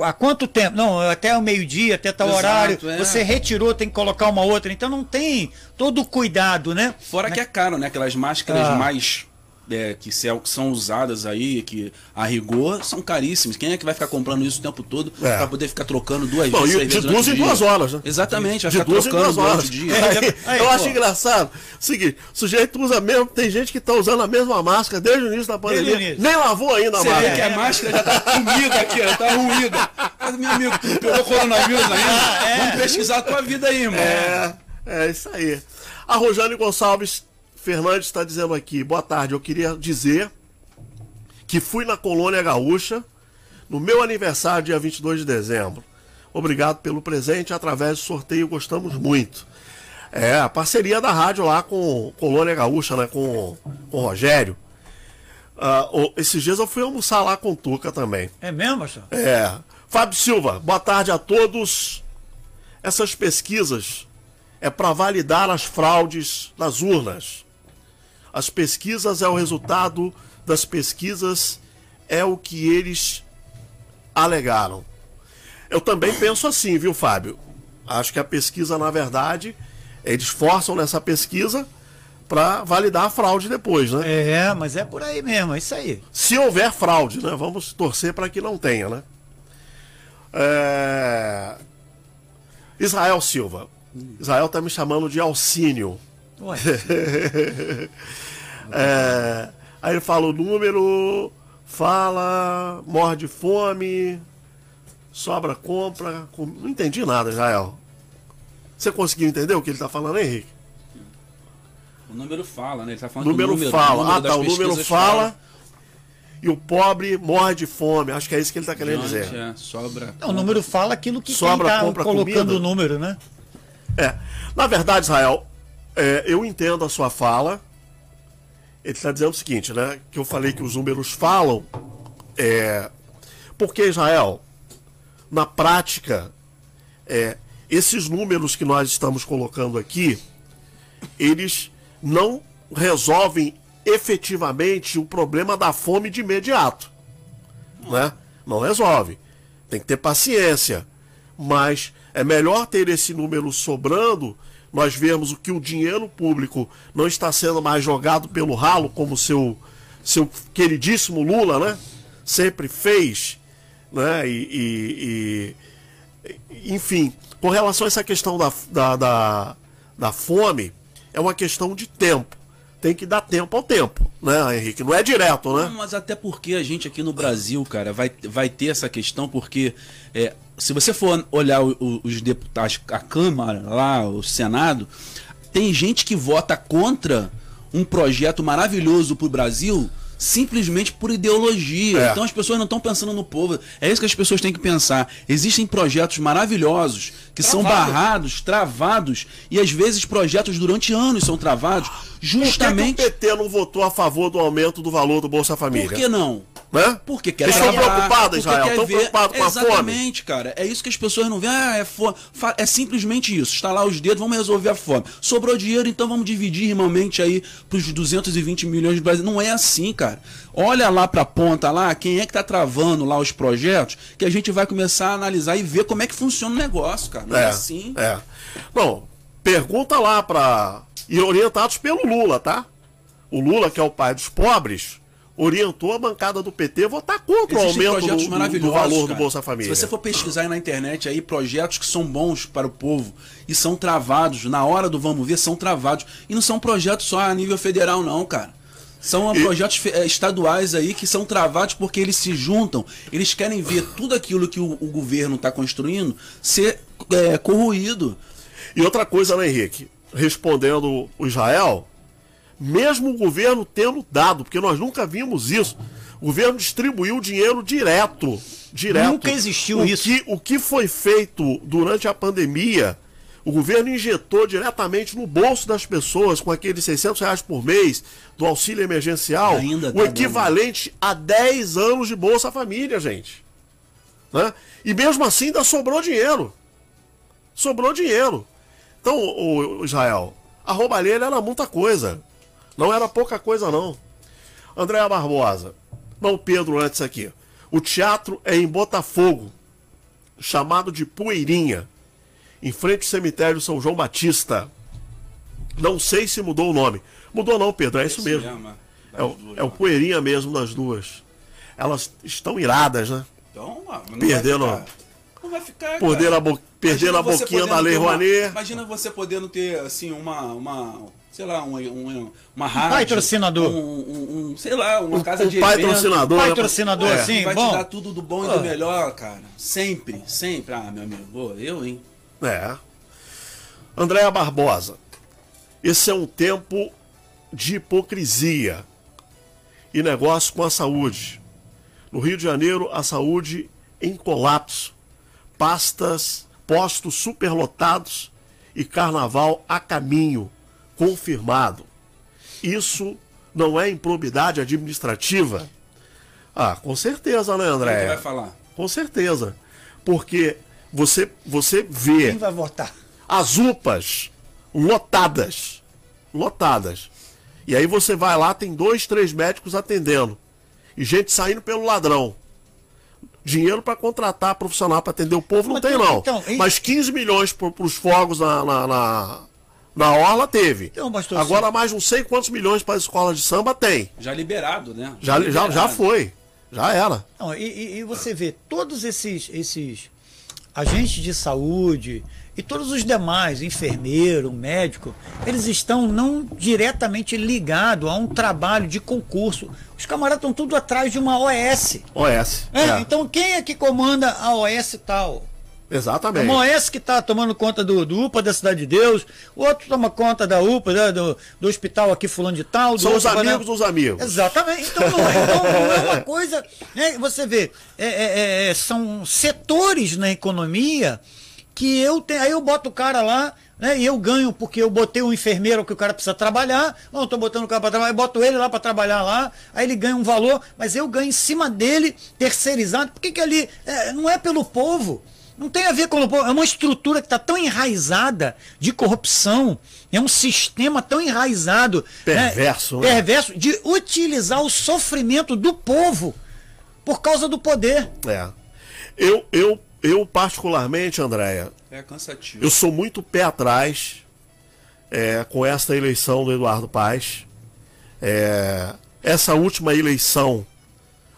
a quanto tempo? Não, até o meio-dia, até tal Exato, horário. é. Você retirou, tem que colocar uma outra. Então não tem todo o cuidado, né? Fora que é caro, né? Aquelas máscaras Ah. mais. É, que se- que são usadas aí, que a rigor são caríssimas. Quem é que vai ficar comprando isso o tempo todo É. pra poder ficar trocando duas Não, vezes? de duas em duas horas, né? Exatamente, vai De ficar duas em trocando duas horas. dia. Aí, Aí, eu pô. acho engraçado. Seguinte, o sujeito usa mesmo, tem gente que está usando a mesma máscara desde o início da pandemia. início. Nem lavou ainda a Você vê máscara. que a máscara já tá comida aqui, ela tá ruída. Mas, meu amigo, tu pegou coronavírus ainda? Vamos pesquisar a tua vida aí, irmão. É, é isso aí. A Rojane Gonçalves Fernandes está dizendo aqui, boa tarde, eu queria dizer que fui na Colônia Gaúcha no meu aniversário, dia 22 de dezembro. Obrigado pelo presente, através do sorteio gostamos muito. É, a parceria da rádio lá com Colônia Gaúcha, né, com, com o Rogério. O- esses dias eu fui almoçar lá com o Tuca também. É mesmo, pastor? É. Fábio Silva, boa tarde a todos. Essas pesquisas é para validar as fraudes nas urnas. As pesquisas é o resultado das pesquisas, é o que eles alegaram. Eu também penso assim, viu, Fábio? Acho que a pesquisa, na verdade, eles forçam nessa pesquisa para validar a fraude depois, né? É, mas é por aí mesmo, é isso aí. Se houver fraude, né? Vamos torcer para que não tenha, né? É... Israel Silva. Israel tá me chamando de Alcínio. Ué, É... Aí ele fala o número, fala, morre de fome, sobra, compra. com- Não entendi nada, Israel. Você conseguiu entender o que ele tá falando, Henrique? O número fala, né? Ele tá O falando número do número. fala. o número ah, tá. O número pesquisas fala. E o pobre morre de fome. Acho que é isso que ele tá querendo Diante, dizer. é, sobra. não, o número fala aquilo que Sobra, quem tá compra colocando comida. o número, né? É. Na verdade, Israel, é, eu entendo a sua fala. Ele está dizendo o seguinte, né? Que eu falei que os números falam. É, porque, Israel, na prática, é, esses números que nós estamos colocando aqui, eles não resolvem efetivamente o problema da fome de imediato. Né? Não resolve. Tem que ter paciência. Mas é melhor ter esse número sobrando, nós vemos o que o dinheiro público não está sendo mais jogado pelo ralo, como seu, seu queridíssimo Lula, né? Sempre fez. Né? E, e- e- enfim, com relação a essa questão da, da, da, da fome, é uma questão de tempo. Tem que dar tempo ao tempo, né, Henrique? Não é direto, né? Mas até porque a gente aqui no Brasil, cara, vai, vai ter essa questão, porque é, se você for olhar o- o- os deputados, a Câmara lá, o Senado, tem gente que vota contra um projeto maravilhoso pro Brasil simplesmente por ideologia. É. Então as pessoas não estão pensando no povo. É isso que as pessoas têm que pensar. Existem projetos maravilhosos que são Travado. barrados, travados, e às vezes projetos durante anos são travados justamente Por que, que o PT não votou a favor do aumento do valor do Bolsa Família? por que não? Né? Porque quer Eles estão preocupados, Israel, estão preocupados com a fome. Exatamente, cara. É isso que as pessoas não veem. Ah, é, fo... fa- é simplesmente isso. Estalar os dedos, vamos resolver a fome. Sobrou dinheiro, então vamos dividir irmãmente aí pros 220 milhões de brasileiros. Não é assim, cara. Olha lá pra ponta lá, quem é que tá travando lá os projetos, que a gente vai começar a analisar e ver como é que funciona o negócio, cara. Não é, assim. É. Bom, pergunta lá para E orientados pelo Lula, tá? O Lula, que é o pai dos pobres, orientou a bancada do PT a votar contra o Existem aumento projetos do, do, do valor do cara. Bolsa Família. Se você for pesquisar aí na internet aí projetos que são bons para o povo e são travados, na hora do vamos ver, são travados. E não são projetos só a nível federal, não, cara. São E- projetos eh, estaduais aí que são travados porque eles se juntam, eles querem ver tudo aquilo que o, o governo está construindo ser eh, corroído. E outra coisa, né, Henrique? Respondendo o Israel, mesmo o governo tendo dado, porque nós nunca vimos isso, o governo distribuiu dinheiro direto. direto. Nunca existiu o isso. Que, o que foi feito durante a pandemia O governo injetou diretamente no bolso das pessoas, com aqueles 600 reais por mês do auxílio emergencial, o equivalente a 10 anos de Bolsa Família, gente. Né? E mesmo assim ainda sobrou dinheiro. Sobrou dinheiro. Então, o, o Israel, a roubalheira era muita coisa. Não era pouca coisa, não. Andréa Barbosa. Não, Pedro, antes aqui. O teatro é em Botafogo, chamado de Poeirinha, em frente ao cemitério São João Batista. Não sei se mudou o nome. Mudou não, Pedro, é isso mesmo. É o, é o Poeirinha mesmo das duas. Elas estão iradas, né? Então, ah, não Perdendo- vai ficar. Não vai ficar. Perderam cara. a, bo... Perderam a boquinha da Lei Rouanet. Imagina você podendo ter, assim, uma. uma sei lá, um, um, uma rádio. patrocinador. Um, um- um- sei lá, uma Um- casa de patrocinador, evento. né? Patrocinador É. assim, vai bom. te dar tudo do bom e do melhor, cara. Sempre, sempre. Ah, meu amigo, ô, eu, hein? É. Andréa Barbosa. Esse é um tempo de hipocrisia e negócio com a saúde. No Rio de Janeiro, a saúde em colapso. Pastas, postos superlotados e carnaval a caminho, confirmado. Isso não é improbidade administrativa? Ah, com certeza, né, Quem que André? vai falar? Com certeza. Porque você, você vê Quem vai votar? as UPAs lotadas. Lotadas. E aí você vai lá, tem dois, três médicos atendendo. E gente saindo pelo ladrão. Dinheiro para contratar profissional para atender o povo não Mas tem, não. então, e- Mas 15 milhões para os fogos na, na, na, na Orla teve. Então, pastor, Agora mais não sei quantos milhões para as escolas de samba tem. Já liberado, né? Já, já, já liberado. foi. Já era. Não, e, e- e você vê todos esses, esses agentes de saúde e todos os demais, enfermeiro, médico, eles estão não diretamente ligados a um trabalho de concurso. Os camaradas estão tudo atrás de uma OS. OS. É, É, Então quem é que comanda a OS tal? É Exatamente. uma OS que está tomando conta do, do UPA da Cidade de Deus, o outro toma conta da UPA, né, do, do hospital aqui fulano de tal. São os amigos dos amigos. Exatamente. Então não é, então não é uma coisa. né, você vê, é, é, é, são setores na economia que eu tenho. Aí eu boto o cara lá. Né, e eu ganho porque eu botei um enfermeiro que o cara precisa trabalhar. Não, estou botando o cara para trabalhar, eu boto ele lá para trabalhar lá. Aí ele ganha um valor, mas eu ganho em cima dele, terceirizado. Por que, que ali é, não é pelo povo? Não tem a ver com o povo. É uma estrutura que está tão enraizada de corrupção. É um sistema tão enraizado. né, Perverso, né? Perverso de utilizar o sofrimento do povo por causa do poder. É. Eu, eu, eu particularmente, Andréia, É cansativo. eu sou muito pé atrás é, com esta eleição do Eduardo Paes. É, essa última eleição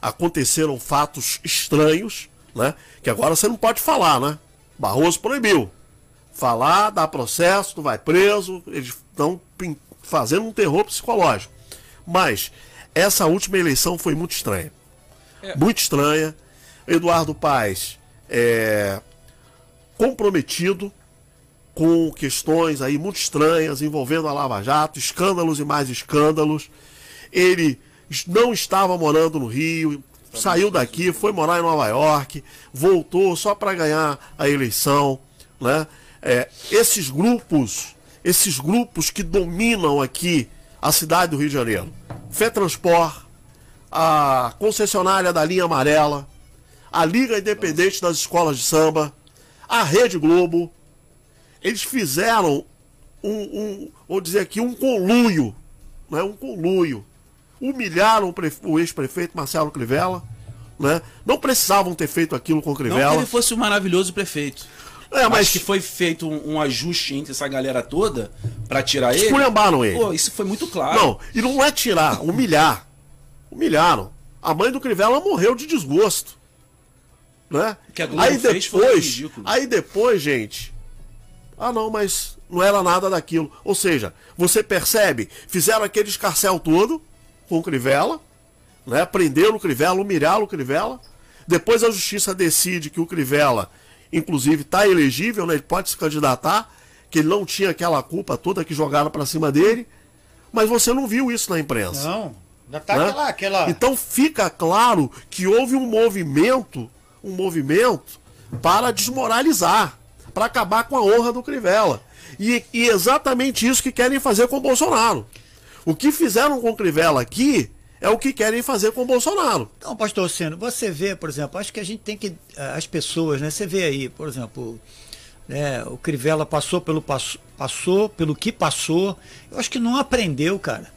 aconteceram fatos estranhos, né? Que agora você não pode falar, né? Barroso proibiu. Falar, dá processo, tu vai preso, eles estão fazendo um terror psicológico. Mas essa última eleição foi muito estranha. É. Muito estranha. Eduardo Paes é comprometido com questões aí muito estranhas envolvendo a Lava Jato, escândalos e mais escândalos. Ele não estava morando no Rio, saiu daqui, foi morar em Nova York, voltou só para ganhar a eleição, né? É, esses grupos, esses grupos que dominam aqui a cidade do Rio de Janeiro, FETransport, a concessionária da linha amarela, a Liga Independente das Escolas de Samba, a Rede Globo, eles fizeram um, um vou dizer aqui, um conluio, né? um conluio. Humilharam o, prefe- o ex-prefeito Marcelo Crivella, né? Não precisavam ter feito aquilo com o Não que Crivella. ele fosse um maravilhoso prefeito. É, mas mas que foi feito um, um ajuste entre essa galera toda pra tirar ele. esculhambaram ele. Pô, isso foi muito claro. Não, e não é tirar, humilhar. Humilharam. A mãe do Crivella morreu de desgosto. Né? Que a Globo aí fez foi depois, ridículo. aí depois, gente. Ah, não, mas não era nada daquilo. Ou seja, você percebe, fizeram aquele escarcel todo com o Crivella, né? Prenderam o Crivella, humilharam o Crivella. Depois a justiça decide que o Crivella, inclusive, está elegível, né? Ele pode se candidatar, que ele não tinha aquela culpa toda que jogaram para cima dele. Mas você não viu isso na imprensa. Não. Já tá né? aquela, aquela. Então fica claro que houve um movimento, um movimento para desmoralizar, para acabar com a honra do Crivella. E, e exatamente isso que querem fazer com o Bolsonaro. O que fizeram com o Crivella aqui é o que querem fazer com o Bolsonaro. Então, pastor Seno, você vê, por exemplo, acho que a gente tem que. eh, As pessoas, né? Você vê aí, por exemplo, né, o Crivella passou pelo, passo- passou pelo que passou. Eu acho que não aprendeu, cara.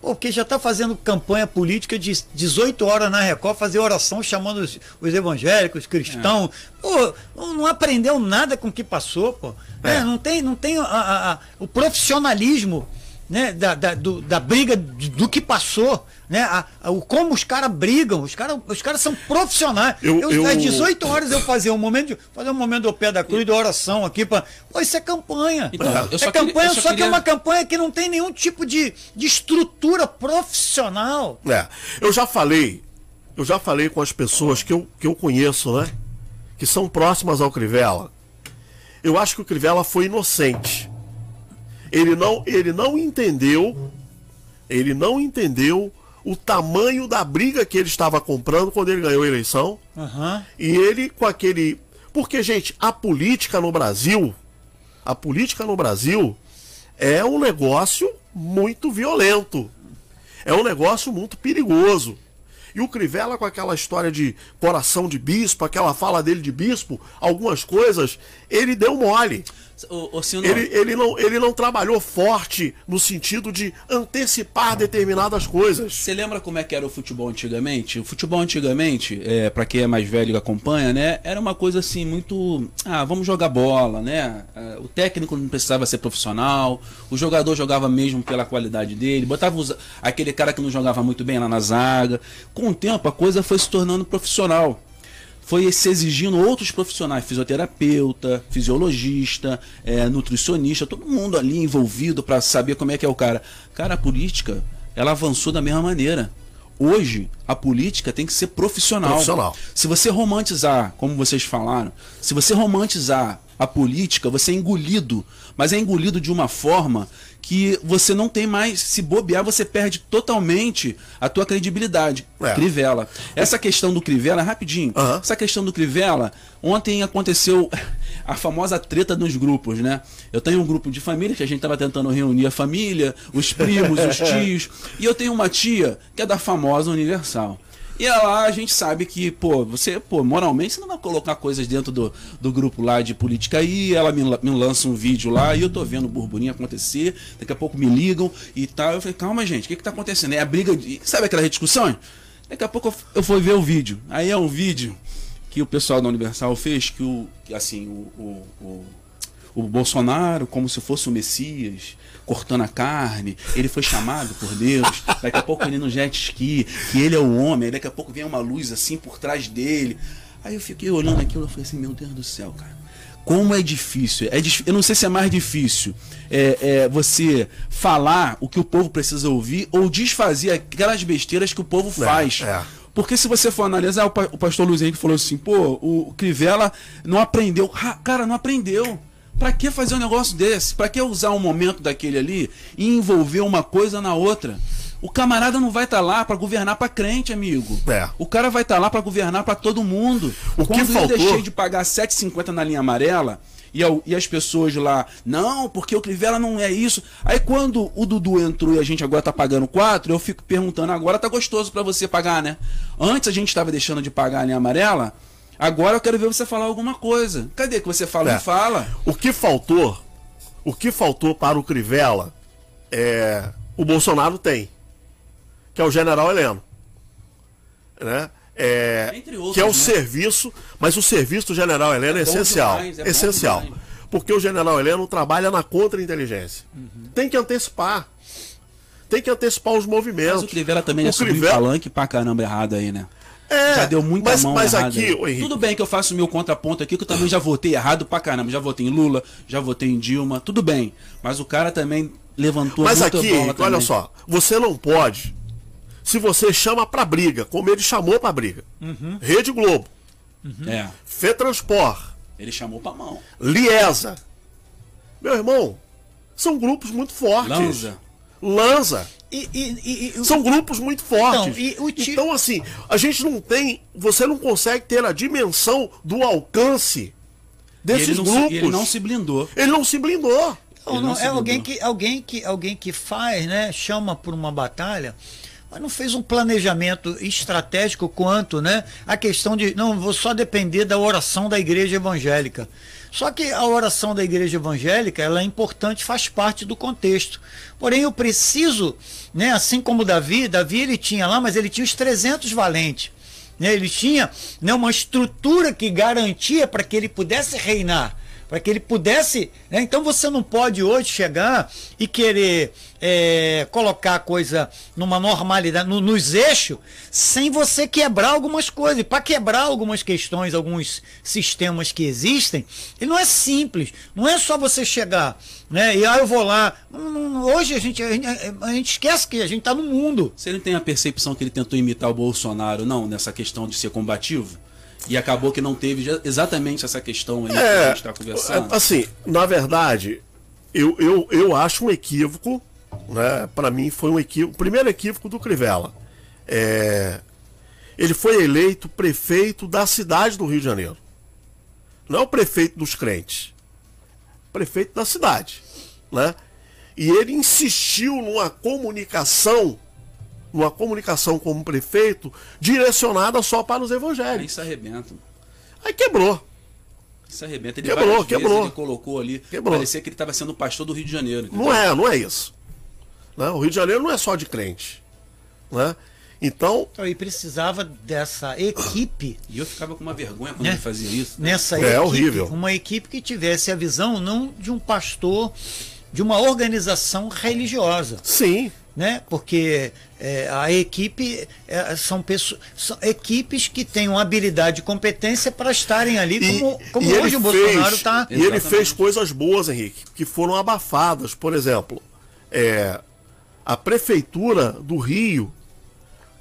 Pô, Porque já está fazendo campanha política de 18 horas na Record, fazer oração chamando os, os evangélicos, os cristãos. Pô, não não aprendeu nada com o que passou, pô. É. Né, Não tem, não tem a- a- a- o profissionalismo né, da, da, do- da briga de- do que passou, né, a- a- o como os caras brigam, os caras os caras são profissionais. Eu- Eu, eu- Às 18 horas eu fazia um momento de, fazer um momento do pé da cruz de oração aqui para, pô, isso é campanha. Então, eu só é campanha, queria- só só que é queria- uma campanha que não tem nenhum tipo de, de estrutura profissional. É, eu já falei, eu já falei com as pessoas que eu, que eu conheço, né? Que são próximas ao Crivella. Eu acho que o Crivella foi inocente. Ele não, ele não entendeu, ele não entendeu o tamanho da briga que ele estava comprando quando ele ganhou a eleição. Aham. E ele com aquele. Porque, gente, a política no Brasil, a política no Brasil é um negócio muito violento. É um negócio muito perigoso. E o Crivella, com aquela história de coração de bispo, aquela fala dele de bispo, algumas coisas, ele deu mole. Ô, ô, Sino, Ele, ele, não, ele não trabalhou forte no sentido de antecipar determinadas coisas. Você lembra como é que era o futebol antigamente? O futebol antigamente, é, para quem é mais velho e acompanha, né, era uma coisa assim muito, ah, vamos jogar bola, né? Ah, O técnico não precisava ser profissional, o jogador jogava mesmo pela qualidade dele, botava os- aquele cara que não jogava muito bem lá na zaga. Com o tempo a coisa foi se tornando profissional. Foi se exigindo outros profissionais, fisioterapeuta, fisiologista, é, nutricionista, todo mundo ali envolvido para saber como é que é o cara. Cara, a política, ela avançou da mesma maneira. Hoje, a política tem que ser profissional. Profissional. Se você romantizar, como vocês falaram, se você romantizar a política, você é engolido, mas é engolido de uma forma que você não tem mais, se bobear, você perde totalmente a tua credibilidade. É. Crivella. Essa questão do Crivella, rapidinho, essa questão do Crivella, ontem aconteceu a famosa treta nos grupos, né? Eu tenho um grupo de família que a gente tava tentando reunir a família, os primos, os tios, e eu tenho uma tia que é da famosa Universal. E lá a gente sabe que, pô, você, pô, moralmente você não vai colocar coisas dentro do, do grupo lá de política aí, ela me, me lança um vídeo lá e eu tô vendo o burburinho acontecer, daqui a pouco me ligam e tal. Eu falei, calma, gente, o que que tá acontecendo? É a briga de. Sabe aquela discussão? Daqui a pouco eu, eu fui ver o vídeo. Aí é um vídeo que o pessoal da Universal fez que o. assim, o, o, o, o Bolsonaro, como se fosse o Messias, cortando a carne, ele foi chamado por Deus, daqui a pouco ele no jet ski, que ele é o homem, daqui a pouco vem uma luz assim por trás dele. Aí eu fiquei olhando aquilo e falei assim, meu Deus do céu, cara. Como é difícil. É Eu não sei se é mais difícil é, é, você falar o que o povo precisa ouvir ou desfazer aquelas besteiras que o povo faz. é. Porque se você for analisar, o, pa- o pastor Luiz Henrique falou assim, pô, o Crivella não aprendeu. Cara, não aprendeu. Pra que fazer um negócio desse? Pra que usar um momento daquele ali e envolver uma coisa na outra? O camarada não vai estar lá pra governar pra crente, amigo. É. O cara vai estar lá pra governar pra todo mundo. O que Quando faltou- eu deixei de pagar 7,50 na linha amarela e, as pessoas lá, não, porque o Crivella não é isso. Aí quando o Dudu entrou e a gente agora tá pagando 4, eu fico perguntando, agora tá gostoso pra você pagar, né? Antes a gente tava deixando de pagar a linha amarela, agora eu quero ver você falar alguma coisa. Cadê que você fala? É. Não fala. O que faltou, o que faltou para o Crivella é o Bolsonaro tem, que é o General Heleno, né? É, Entre outros, que é o né? serviço, mas o serviço do General Heleno é, É essencial, demais, é essencial, porque o General Heleno trabalha na contra-inteligência. Uhum. Tem que antecipar, tem que antecipar os movimentos. Mas o Crivella também O subiu Crivella- palanque pra caramba errado aí, né? É, já deu muita mas, mão mas errada aqui, Henrique, Tudo bem que eu faço meu contraponto aqui, que eu também já votei errado pra caramba. Já votei em Lula, já votei em Dilma, tudo bem. Mas o cara também levantou Mas muita aqui, bola Henrique, também. olha só, você não pode, se você chama pra briga, como ele chamou pra briga, Uhum. Rede Globo, É, Fetranspor, ele chamou pra mão. Liesa, meu irmão, são grupos muito fortes. Lanza. Lanza. E, e- e- e- São grupos muito fortes. Então, e ti- Então, assim, a gente não tem. Você não consegue ter a dimensão do alcance desses e ele não, grupos. Se, ele não se blindou. Ele não se blindou. Não, não, não se é alguém que, alguém, que, alguém que faz, né? Chama por uma batalha, mas não fez um planejamento estratégico quanto, né? A questão de não vou só depender da oração da igreja evangélica. Só que a oração da igreja evangélica ela é importante, faz parte do contexto. Porém, eu preciso, né? Assim como Davi, Davi ele tinha lá, mas ele tinha os 300 valentes. Né? Ele tinha né, uma estrutura que garantia para que ele pudesse reinar para que ele pudesse. Né? Então você não pode hoje chegar e querer é, colocar a coisa numa normalidade, no- nos eixos, sem você quebrar algumas coisas. Para quebrar algumas questões, alguns sistemas que existem, e não é simples. Não é só você chegar, né? E ah, eu vou lá. Hoje a gente, a gente, a gente esquece que a gente está no mundo. Você não tem a percepção que ele tentou imitar o Bolsonaro, não, nessa questão de ser combativo? E acabou que não teve exatamente essa questão aí que a É, gente está conversando? assim, na verdade, eu, eu, eu acho um equívoco, né? Para mim foi um equívoco, o primeiro equívoco do Crivella. É, ele foi eleito prefeito da cidade do Rio de Janeiro. Não é o prefeito dos crentes. Prefeito da cidade, né? E ele insistiu numa comunicação, numa comunicação como prefeito, direcionada só para os Aí evangélicos. isso arrebenta. Aí quebrou. Isso arrebenta. Ele Quebrou, quebrou. vezes ele colocou ali. Quebrou. Parecia que ele estava sendo pastor do Rio de Janeiro. entendeu? Não é, não é isso. Né? O Rio de Janeiro não é só de crente. Né? Então, Então, ele precisava dessa equipe E eu ficava com uma vergonha quando Né? ele fazia isso. nessa É equipe, horrível. uma equipe que tivesse a visão não de um pastor, de uma organização religiosa, sim, né? Porque é, a equipe é, são pessoas, são equipes que têm uma habilidade e competência para estarem ali, E, como, como e ele hoje o Bolsonaro está. E ele fez coisas boas, Henrique, que foram abafadas. Por exemplo, é, a prefeitura do Rio,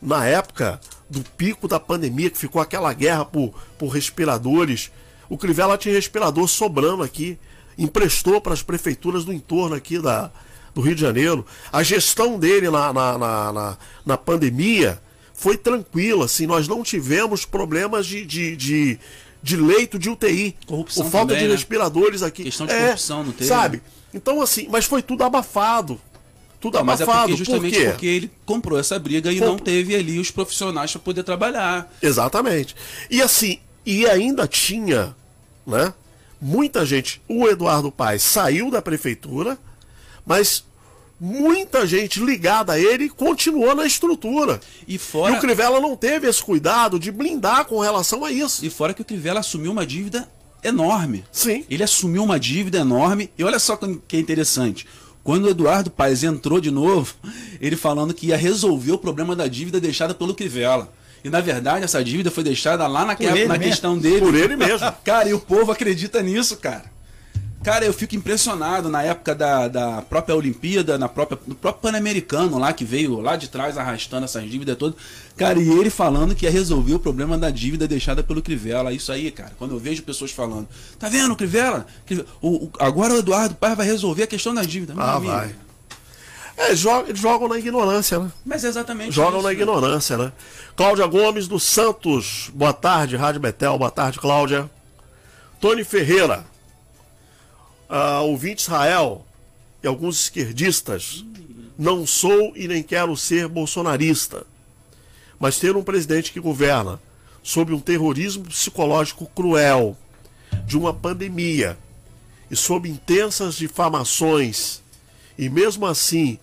na época do pico da pandemia, que ficou aquela guerra por, por respiradores, o Crivella tinha respirador sobrando aqui, emprestou para as prefeituras do entorno aqui da, do Rio de Janeiro. A gestão dele na, na, na, na, na pandemia foi tranquila, assim, nós não tivemos problemas de, de, de, de leito de UTI. Corrupção Por falta também, de né? respiradores aqui. Questão de É, corrupção, não teve, Sabe? né? Então, assim, mas foi tudo abafado. Tudo Não, mas é abafado. porque justamente Por porque ele comprou essa briga e não teve ali os profissionais para poder trabalhar. Exatamente. E assim, e ainda tinha, né? Muita gente. O Eduardo Paes saiu da prefeitura, mas muita gente ligada a ele continuou na estrutura. E E fora, o Crivella não teve esse cuidado de blindar com relação a isso. e fora que o Crivella assumiu uma dívida enorme. Sim. Ele assumiu uma dívida enorme. E olha só que é interessante. Quando o Eduardo Paes entrou de novo, ele falando que ia resolver o problema da dívida deixada pelo Crivella. E na verdade essa dívida foi deixada lá na, mesmo. questão dele. Por ele mesmo. Cara, e o povo acredita nisso, cara. Cara, eu fico impressionado na época da, da própria Olimpíada, na própria, no próprio Pan-Americano lá, que veio lá de trás arrastando essas dívidas todas. Cara, e ele falando que ia resolver o problema da dívida deixada pelo Crivella. Isso aí, cara, quando eu vejo pessoas falando, tá vendo, Crivella? O, o- agora o Eduardo Paz vai resolver a questão da dívida. Meu Ah, amigo. vai. É, joga- eles jogam na ignorância, né? Mas é exatamente Jogam isso, na né? ignorância, né? Cláudia Gomes do Santos. Boa tarde, Rádio Betel. Boa tarde, Cláudia. Tony Ferreira. Ah, ouvinte Israel e alguns esquerdistas. Não sou e nem quero ser bolsonarista. Mas ter um presidente que governa sob um terrorismo psicológico cruel, de uma pandemia e sob intensas difamações, e mesmo assim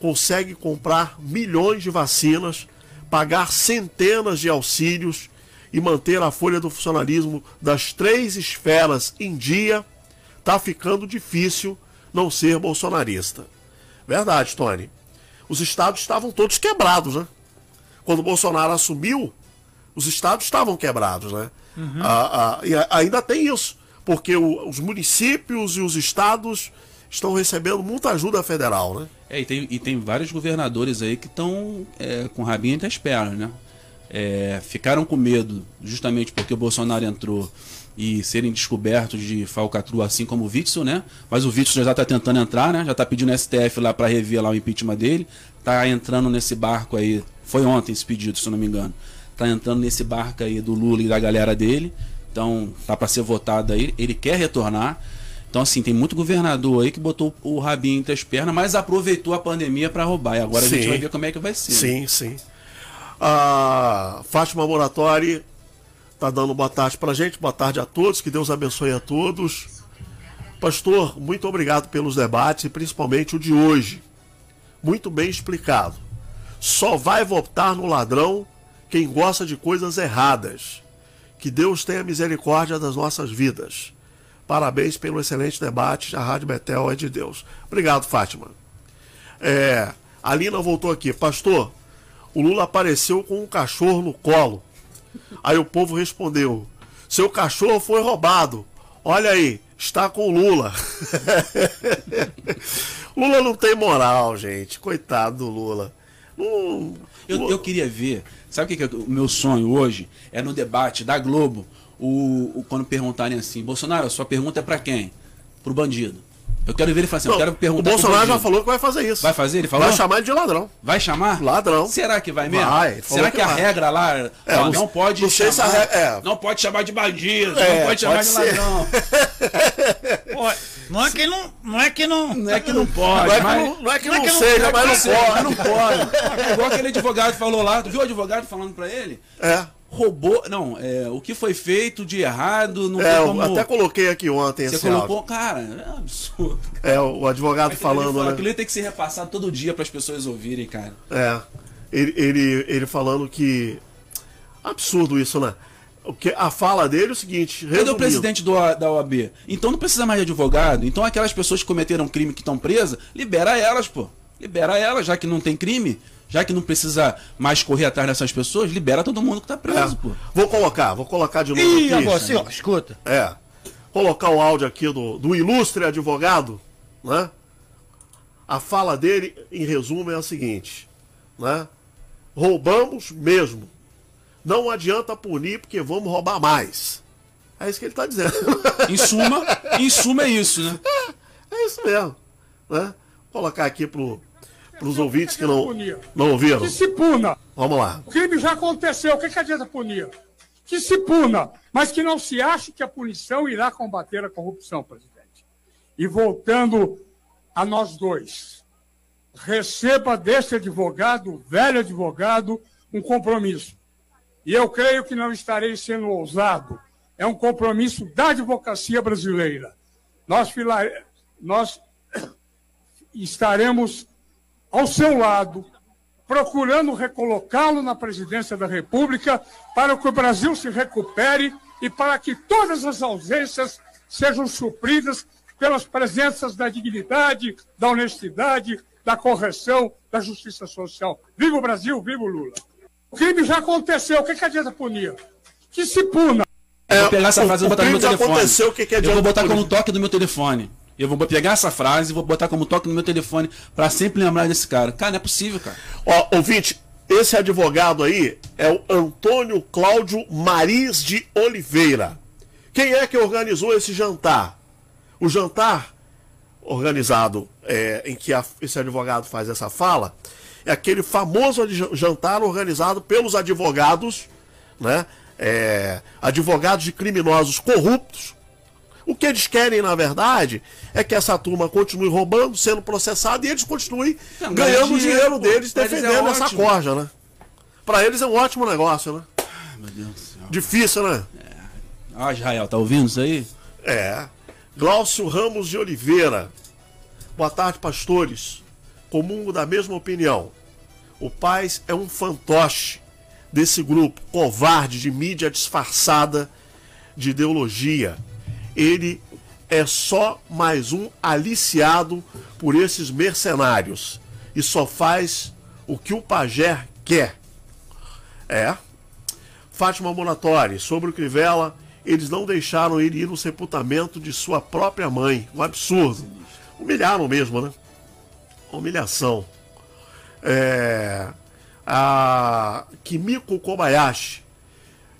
consegue comprar milhões de vacinas, pagar centenas de auxílios e manter a folha do funcionalismo das três esferas em dia, tá ficando difícil não ser bolsonarista. Verdade, Tony. Os estados estavam todos quebrados, né? Quando o Bolsonaro assumiu, os estados estavam quebrados, né? Ah, ah, e ainda tem isso, porque o- os municípios e os estados estão recebendo muita ajuda federal, né? É, e tem, e tem vários governadores aí que estão é, com rabinho entre as pernas, né? É, ficaram com medo, justamente porque o Bolsonaro entrou e serem descobertos de falcatrua, assim como o Witzel, né? Mas o Witzel já está tentando entrar, né? Já está pedindo STF lá para rever lá o impeachment dele. Tá entrando nesse barco aí. Foi ontem esse pedido, se eu não me engano. Tá entrando nesse barco aí do Lula e da galera dele. Então, tá para ser votado aí, ele quer retornar. Então, assim, tem muito governador aí que botou o rabinho entre as pernas, mas aproveitou a pandemia para roubar. E agora Sim. a gente vai ver como é que vai ser. né? Sim, sim. A Fátima Moratori tá dando boa tarde pra gente, boa tarde a todos, que Deus abençoe a todos. Pastor, muito obrigado pelos debates e principalmente o de hoje. Muito bem explicado. Só vai votar no ladrão quem gosta de coisas erradas. Que Deus tenha misericórdia das nossas vidas. Parabéns pelo excelente debate. A Rádio Betel é de Deus. Obrigado, Fátima. É, a Lina voltou aqui. Pastor, o Lula apareceu com um cachorro no colo. Aí o povo respondeu: Seu cachorro foi roubado. Olha aí, está com o Lula. Lula não tem moral, gente. Coitado do Lula. Eu, eu queria ver, sabe o que, que é o meu sonho hoje? É no debate da Globo, o, o- quando perguntarem assim, Bolsonaro, sua pergunta é pra quem? Pro bandido. Eu quero ver ele falar assim, Não, eu quero o perguntar pro Bolsonaro já falou que vai fazer isso. Vai fazer? Ele falou? Vai chamar ele de ladrão. Vai chamar? Ladrão. Será que vai mesmo? Vai, Será que que, a vai. regra lá É, ó, não- não, pode não sei se a chamar, re- é. não pode chamar de bandido, É, não pode chamar pode de ser. ladrão. Pô, não é que não, não é que não. Não é que não pode, Não é que mas- não, não é que não não seja, mas não pode. não pode. É igual aquele advogado falou lá, tu viu o advogado falando pra ele? É. Roubou, não, é, o que foi feito de errado, não É, como... até coloquei aqui ontem Você esse colocou, áudio. cara, é absurdo. É, o advogado Aquilo falando, fala- né? Aquilo tem que ser repassado todo dia para as pessoas ouvirem, cara. É. Ele, ele, ele falando que. Absurdo isso, né? O que, a fala dele é o seguinte: Cadê resumindo, o presidente do, da OAB? Então não precisa mais de advogado. Então aquelas pessoas que cometeram crime que estão presas, libera elas, pô. Libera elas, já que não tem crime, já que não precisa mais correr atrás dessas pessoas, libera todo mundo que tá preso, É. pô. Vou colocar, vou colocar de novo Ih, aqui. agora assim, ó, escuta. É. Colocar o áudio aqui do, do ilustre advogado, né? A fala dele, em resumo, é a seguinte, né? Roubamos mesmo. Não adianta punir porque vamos roubar mais. É isso que ele está dizendo. Em suma, em suma é isso, né? é isso mesmo, né? Vou colocar aqui pro, pros ouvintes que não, não ouviram. Que se puna. Vamos lá. O crime já aconteceu, o que, que adianta punir? Que se puna, mas que não se ache que a punição irá combater a corrupção, presidente. E voltando a nós dois, receba desse advogado, velho advogado, um compromisso. E eu creio que não estarei sendo ousado. É um compromisso da advocacia brasileira. Nós, nós estaremos ao seu lado, procurando recolocá-lo na presidência da República para que o Brasil se recupere e para que todas as ausências sejam supridas pelas presenças da dignidade, da honestidade, da correção, da justiça social. Viva o Brasil, viva o Lula. O crime já aconteceu, o que, que adianta punir? Que se puna. É, vou pegar essa frase e botar no meu telefone. aconteceu, o que que eu vou botar como toque do meu telefone. Eu vou pegar essa frase e vou botar como toque no meu telefone pra sempre lembrar desse cara. Cara, não é possível, cara. Ó, ouvinte, esse advogado aí é o Antônio Cláudio Mariz de Oliveira. Quem é que organizou esse jantar? O jantar organizado é, em que a- esse advogado faz essa fala é aquele famoso jantar organizado pelos advogados, né? É, advogados de criminosos corruptos. O que eles querem, na verdade, é que essa turma continue roubando, sendo processada e eles continuem Não, ganhando o dinheiro, dinheiro pô. deles, Pra eles é defendendo essa ótimo. corja, né? Pra eles é um ótimo negócio, né? Meu Deus do céu. Difícil, né? Ah, Israel, tá ouvindo isso aí? É. Glaucio Ramos de Oliveira. Boa tarde, pastores. Comungo da mesma opinião. O Paz é um fantoche desse grupo covarde de mídia disfarçada de ideologia. Ele é só mais um aliciado por esses mercenários e só faz o que o pajé quer. É. Fátima Monatori, sobre o Crivella, eles não deixaram ele ir no sepultamento de sua própria mãe. Um absurdo. Humilharam mesmo, né? Humilhação. É, a Kimiko Kobayashi,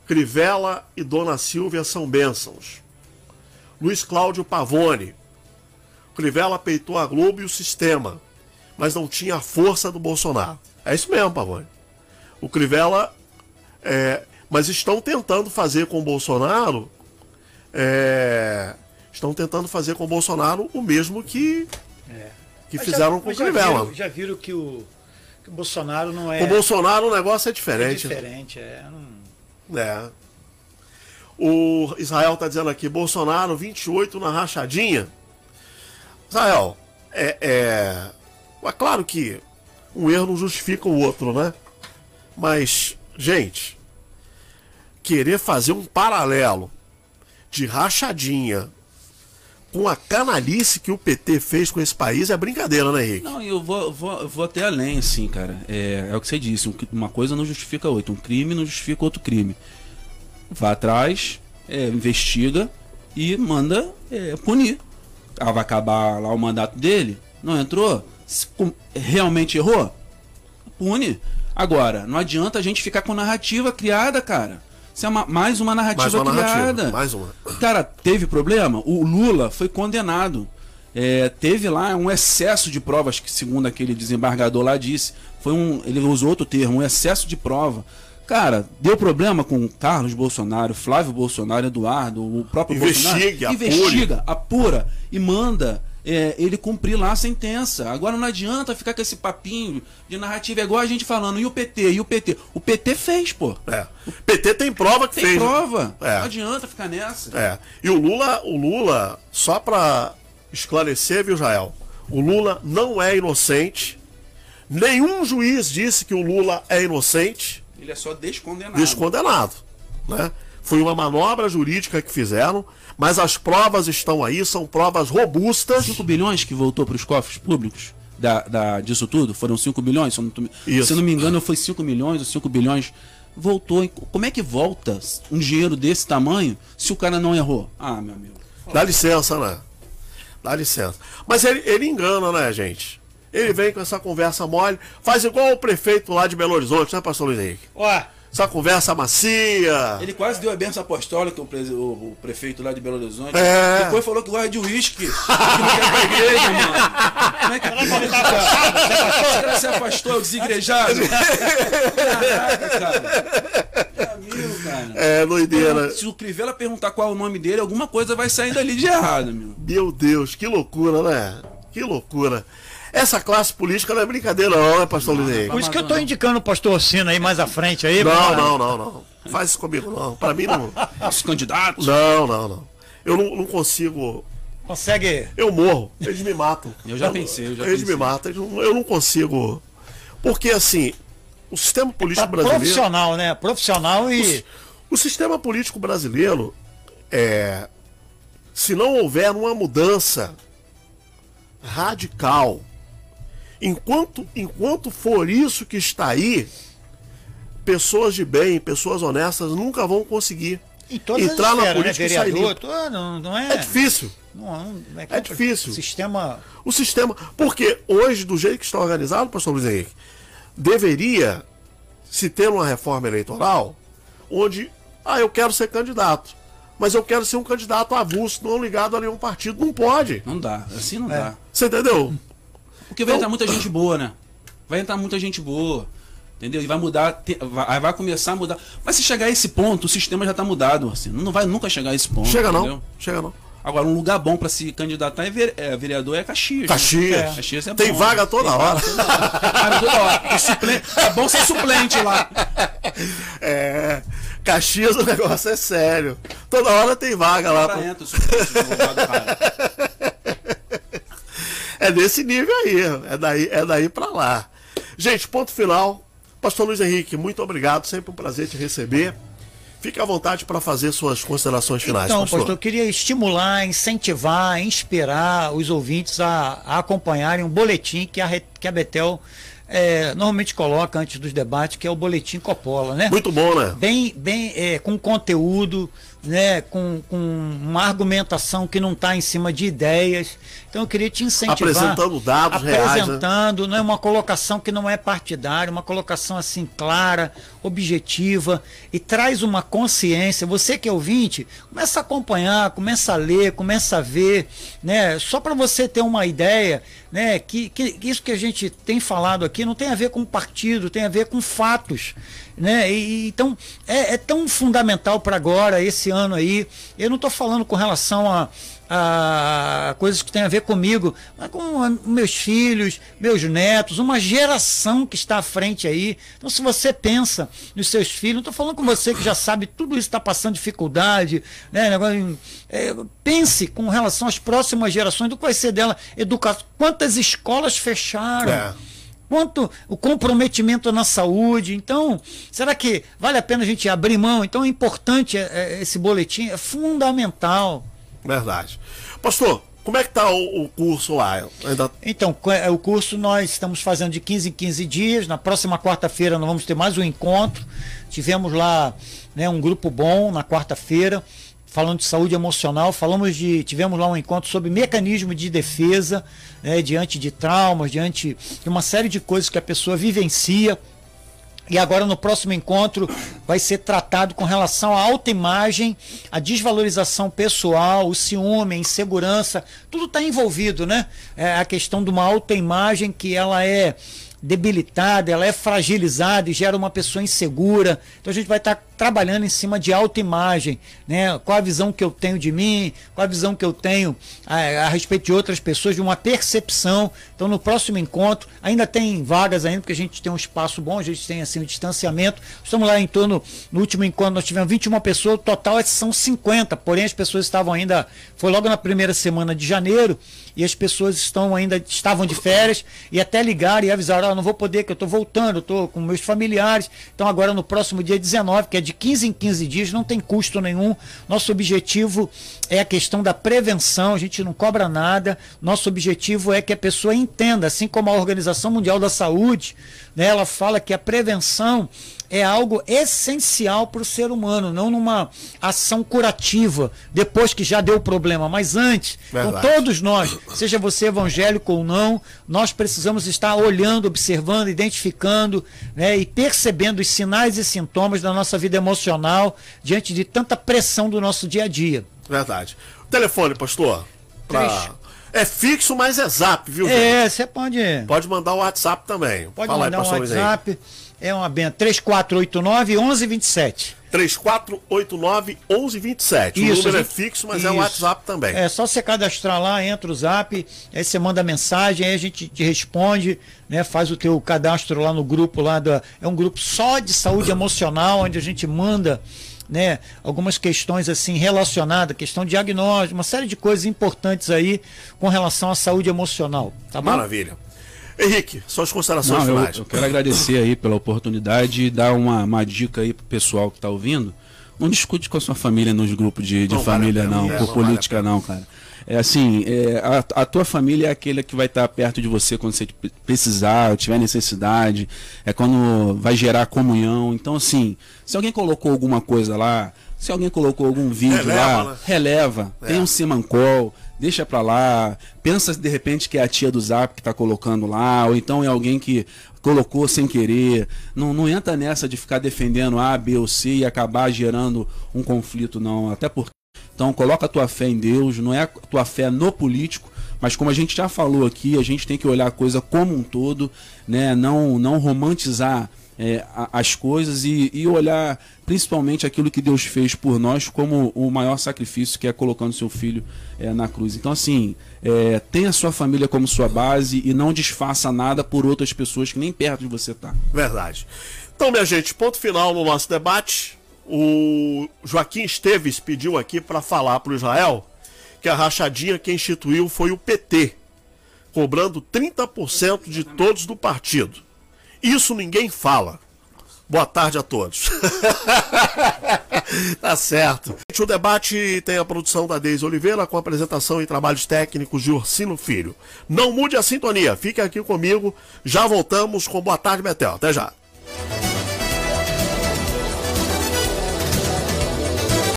Crivella e Dona Silvia são bênçãos. Luiz Cláudio Pavone, Crivella peitou a Globo e o sistema, mas não tinha a força do Bolsonaro. É isso mesmo, Pavone. O Crivella é, mas estão tentando fazer com o Bolsonaro é, estão tentando fazer com o Bolsonaro o mesmo que, que Mas fizeram já, com o mas já Crivella. viram, já viram que o, que o Bolsonaro não é, Com o Bolsonaro o negócio é é diferente. diferente. É, não- É. O Israel tá dizendo aqui, Bolsonaro 28 na rachadinha. Israel, é, é, é claro que um erro não justifica o outro, né? Mas, gente, querer fazer um paralelo de rachadinha com a canalice que o PT fez com esse país é brincadeira, né, Henrique? Não, eu vou, vou, vou até além, assim, cara. É, é o que você disse, um uma coisa não justifica outra. Um crime não justifica outro crime. Vá atrás, é, investiga e manda é, punir. Ah, vai acabar lá o mandato dele? Não entrou? Se realmente errou? Pune. Agora, não adianta a gente ficar com narrativa criada, cara. Isso é uma- mais uma narrativa Mais uma narrativa, criada. mais uma. Cara, teve problema? O Lula foi condenado. É, teve lá um excesso de provas, que segundo aquele desembargador lá disse, foi um. Ele usou outro termo, um excesso de prova. Cara, deu problema com Carlos Bolsonaro, Flávio Bolsonaro, Eduardo, o próprio Investigue, Bolsonaro. Investiga, apura e manda é, ele cumprir lá a sentença. Agora não adianta ficar com esse papinho de narrativa, é igual a gente falando, e o PT, e o PT? O PT fez, pô. É. PT tem prova que Tem fez. né? prova. É. Não adianta ficar nessa. É. E o Lula, o Lula, só pra esclarecer, viu, Jael? O Lula não é inocente. Nenhum juiz disse que o Lula é inocente, Ele é só descondenado. descondenado. Né? Foi uma manobra jurídica que fizeram, mas as provas estão aí, são provas robustas. 5 bilhões que voltou para os cofres públicos da, da- disso tudo? Foram 5 bilhões? Se eu, não, se eu não me engano, foi 5 milhões ou 5 bilhões. Voltou. Como é que volta um dinheiro desse tamanho se o cara não errou? Ah, meu amigo. Dá licença, né? Dá licença. Mas ele, ele engana, né, gente? Ele vem com essa conversa mole, faz igual o prefeito lá de Belo Horizonte, né, pastor Luiz Henrique? Ó, Essa conversa macia. Ele quase deu a benção apostólica, o, prese- o- o prefeito lá de Belo Horizonte. É. Depois falou que gosta de uísque. que não quer pra igreja, mano. Como é que pode, cara? Esse cara se afastou, desigrejado. Caraca, cara. Meu amigo, cara. É, doideira. Se o Crivella perguntar qual é o nome dele, alguma coisa vai sair dali de errado, meu. Meu Deus, que loucura, né? Que loucura. Essa classe política não é brincadeira, não, né, pastor Henrique? por isso que eu tô indicando o pastor Ossino aí mais à frente aí. Não, pra- não, não, não. Faz isso comigo, não. Pra mim, não. Os candidatos. Não, não, não. Eu não, não consigo. Consegue. Eu morro. Eles me matam. Eu já pensei, eu já Eles pensei. me matam. eles não- Eu não consigo. Porque, assim, o sistema político brasileiro. Profissional, né? Profissional e. O sistema político brasileiro, é, se não houver uma mudança radical, enquanto, enquanto for isso que está aí, pessoas de bem, pessoas honestas nunca vão conseguir entrar na esferas, política né? e sair limpo. tô- não, não é. É difícil. Não, não- É difícil. Sistema. O sistema. Porque hoje, do jeito que está organizado, pastor Luiz Henrique, deveria se ter uma reforma eleitoral onde, ah, eu quero ser candidato, mas eu quero ser um candidato avulso, não ligado a nenhum partido. Não pode. Não dá, assim não É. dá. Você entendeu? Porque vai entrar muita gente boa, né? Vai entrar muita gente boa. Entendeu? E vai mudar, vai, vai começar a mudar. Mas se chegar a esse ponto, o sistema já está mudado, assim. Não vai nunca chegar a esse ponto. Chega não. entendeu? Chega não. Agora, um lugar bom para se candidatar é, vere- é vereador é Caxias. né? Caxias. É. Caxias é Tem bom, vaga né? toda Tem hora. vaga toda hora. Vaga toda hora. Suplente- É bom ser suplente lá. É. Caxias o negócio é sério. Toda hora tem vaga lá. Pô. entra suplente. É desse nível aí. É daí, é daí pra lá. Gente, ponto final. Pastor Luiz Henrique, muito obrigado. Sempre um prazer te receber. Fique à vontade para fazer suas considerações finais, Então, pastor. pastor, eu queria estimular, incentivar, inspirar os ouvintes a, a acompanharem um boletim que a, que a Betel é, normalmente coloca antes dos debates, que é o boletim Coppola, né? Muito bom, né? Bem, bem é, com conteúdo, né? Com, com uma argumentação que não está em cima de ideias. Então eu queria te incentivar. Apresentando dados reais, né? Apresentando, né? uma colocação que não é partidária, uma colocação assim clara, objetiva e traz uma consciência. Você que é ouvinte, começa a acompanhar, começa a ler, começa a ver, né? Só para você ter uma ideia, né? Que, que isso que a gente tem falado aqui não tem a ver com partido, tem a ver com fatos, né? E, então é, é tão fundamental para agora esse ano aí. Eu não estou falando com relação a, a coisas que têm a ver comigo, mas com meus filhos, meus netos, uma geração que está à frente aí. Então, se você pensa nos seus filhos, não estou falando com você que já sabe tudo isso está passando dificuldade, né? Negócio, é, pense com relação às próximas gerações do que vai ser dela educação. Quantas escolas fecharam? É quanto o comprometimento na saúde. Então, será que vale a pena a gente abrir mão? Então é importante é, é, esse boletim, é fundamental. Verdade. Pastor, como é que está o, o, curso lá? Ainda... Então, é, o curso nós estamos fazendo de 15 em 15 dias. Na próxima quarta-feira nós vamos ter mais um encontro. Tivemos lá né, um grupo bom na quarta-feira falando de saúde emocional, falamos de, tivemos lá um encontro sobre mecanismo de defesa, né, diante de traumas, diante de uma série de coisas que a pessoa vivencia. E agora no próximo encontro vai ser tratado com relação à autoimagem, a desvalorização pessoal, o ciúme, a insegurança, tudo está envolvido, né? É a questão de uma autoimagem que ela é debilitada, ela é fragilizada e gera uma pessoa insegura. Então a gente vai estar trabalhando em cima de autoimagem, né? Qual a visão que eu tenho de mim, qual a visão que eu tenho a, a, respeito de outras pessoas, de uma percepção. Então no próximo encontro, ainda tem vagas ainda, porque a gente tem um espaço bom, a gente tem assim um distanciamento. Estamos lá em torno, no último encontro nós tivemos 21 pessoas, o total é, são 50, porém as pessoas estavam ainda, foi logo na primeira semana de janeiro, e as pessoas estão ainda estavam de férias e até ligaram e avisaram, oh, não vou poder, que eu estou voltando, estou com meus familiares. Então agora no próximo dia 19, que é de 15 em 15 dias, não tem custo nenhum. Nosso objetivo é a questão da prevenção, a gente não cobra nada. Nosso objetivo é que a pessoa entenda, assim como a Organização Mundial da Saúde, né, ela fala que a prevenção é algo essencial para o ser humano, não numa ação curativa, depois que já deu problema, mas antes. Então, todos nós, seja você evangélico ou não, nós precisamos estar olhando, observando, identificando né, e percebendo os sinais e sintomas da nossa vida emocional diante de tanta pressão do nosso dia a dia. Verdade. O telefone, pastor? Pra... É fixo, mas é zap, viu? É, você pode. Pode mandar o WhatsApp também. Pode Fala mandar o WhatsApp. Aí. É uma benção. 3489 1127. 3489 1127. Isso, o número gente... é fixo, mas Isso. é o WhatsApp também. É só você cadastrar lá, entra o zap, aí você manda mensagem, aí a gente te responde, né? Faz o teu cadastro lá no grupo lá da. É um grupo só de saúde emocional, onde a gente manda. Né, algumas questões assim relacionadas, questão de diagnóstico, uma série de coisas importantes aí com relação à saúde emocional, tá bom? Maravilha. Henrique, suas considerações Não, finais. Eu, eu, quero agradecer aí pela oportunidade e dar uma, uma dica aí pro pessoal que está ouvindo. Não discute com a sua família nos grupos de, de não família, vale não, por política, vale não, cara. É assim, é, a, a, tua família é aquele que vai estar perto de você quando você precisar, tiver necessidade, é quando vai gerar comunhão. Então, assim, se alguém colocou alguma coisa lá, se alguém colocou algum vídeo releva, lá, né? releva, é. tem um simancol, deixa pra lá, pensa de repente que é a tia do zap que tá colocando lá, ou então é alguém que colocou sem querer. Não, não entra nessa de ficar defendendo A, B ou C e acabar gerando um conflito, não. Até porque. Então, coloca a tua fé em Deus, não é a tua fé no político, mas como a gente já falou aqui, a gente tem que olhar a coisa como um todo, né? Não, não romantizar é, as coisas e, e, olhar principalmente aquilo que Deus fez por nós como o maior sacrifício, que é colocando seu filho é, na cruz. Então, assim, é, tenha sua família como sua base e não desfaça nada por outras pessoas que nem perto de você está. Verdade. Então, minha gente, ponto final no nosso debate. O Joaquim Esteves pediu aqui para falar para o Israel que a rachadinha que instituiu foi o PT, cobrando 30% de todos do partido. Isso ninguém fala. Boa tarde a todos. tá certo. O debate tem a produção da Deise Oliveira com apresentação e trabalhos técnicos de Ursino Filho. Não mude a sintonia, fique aqui comigo. Já voltamos com Boa Tarde, Betel. Até já.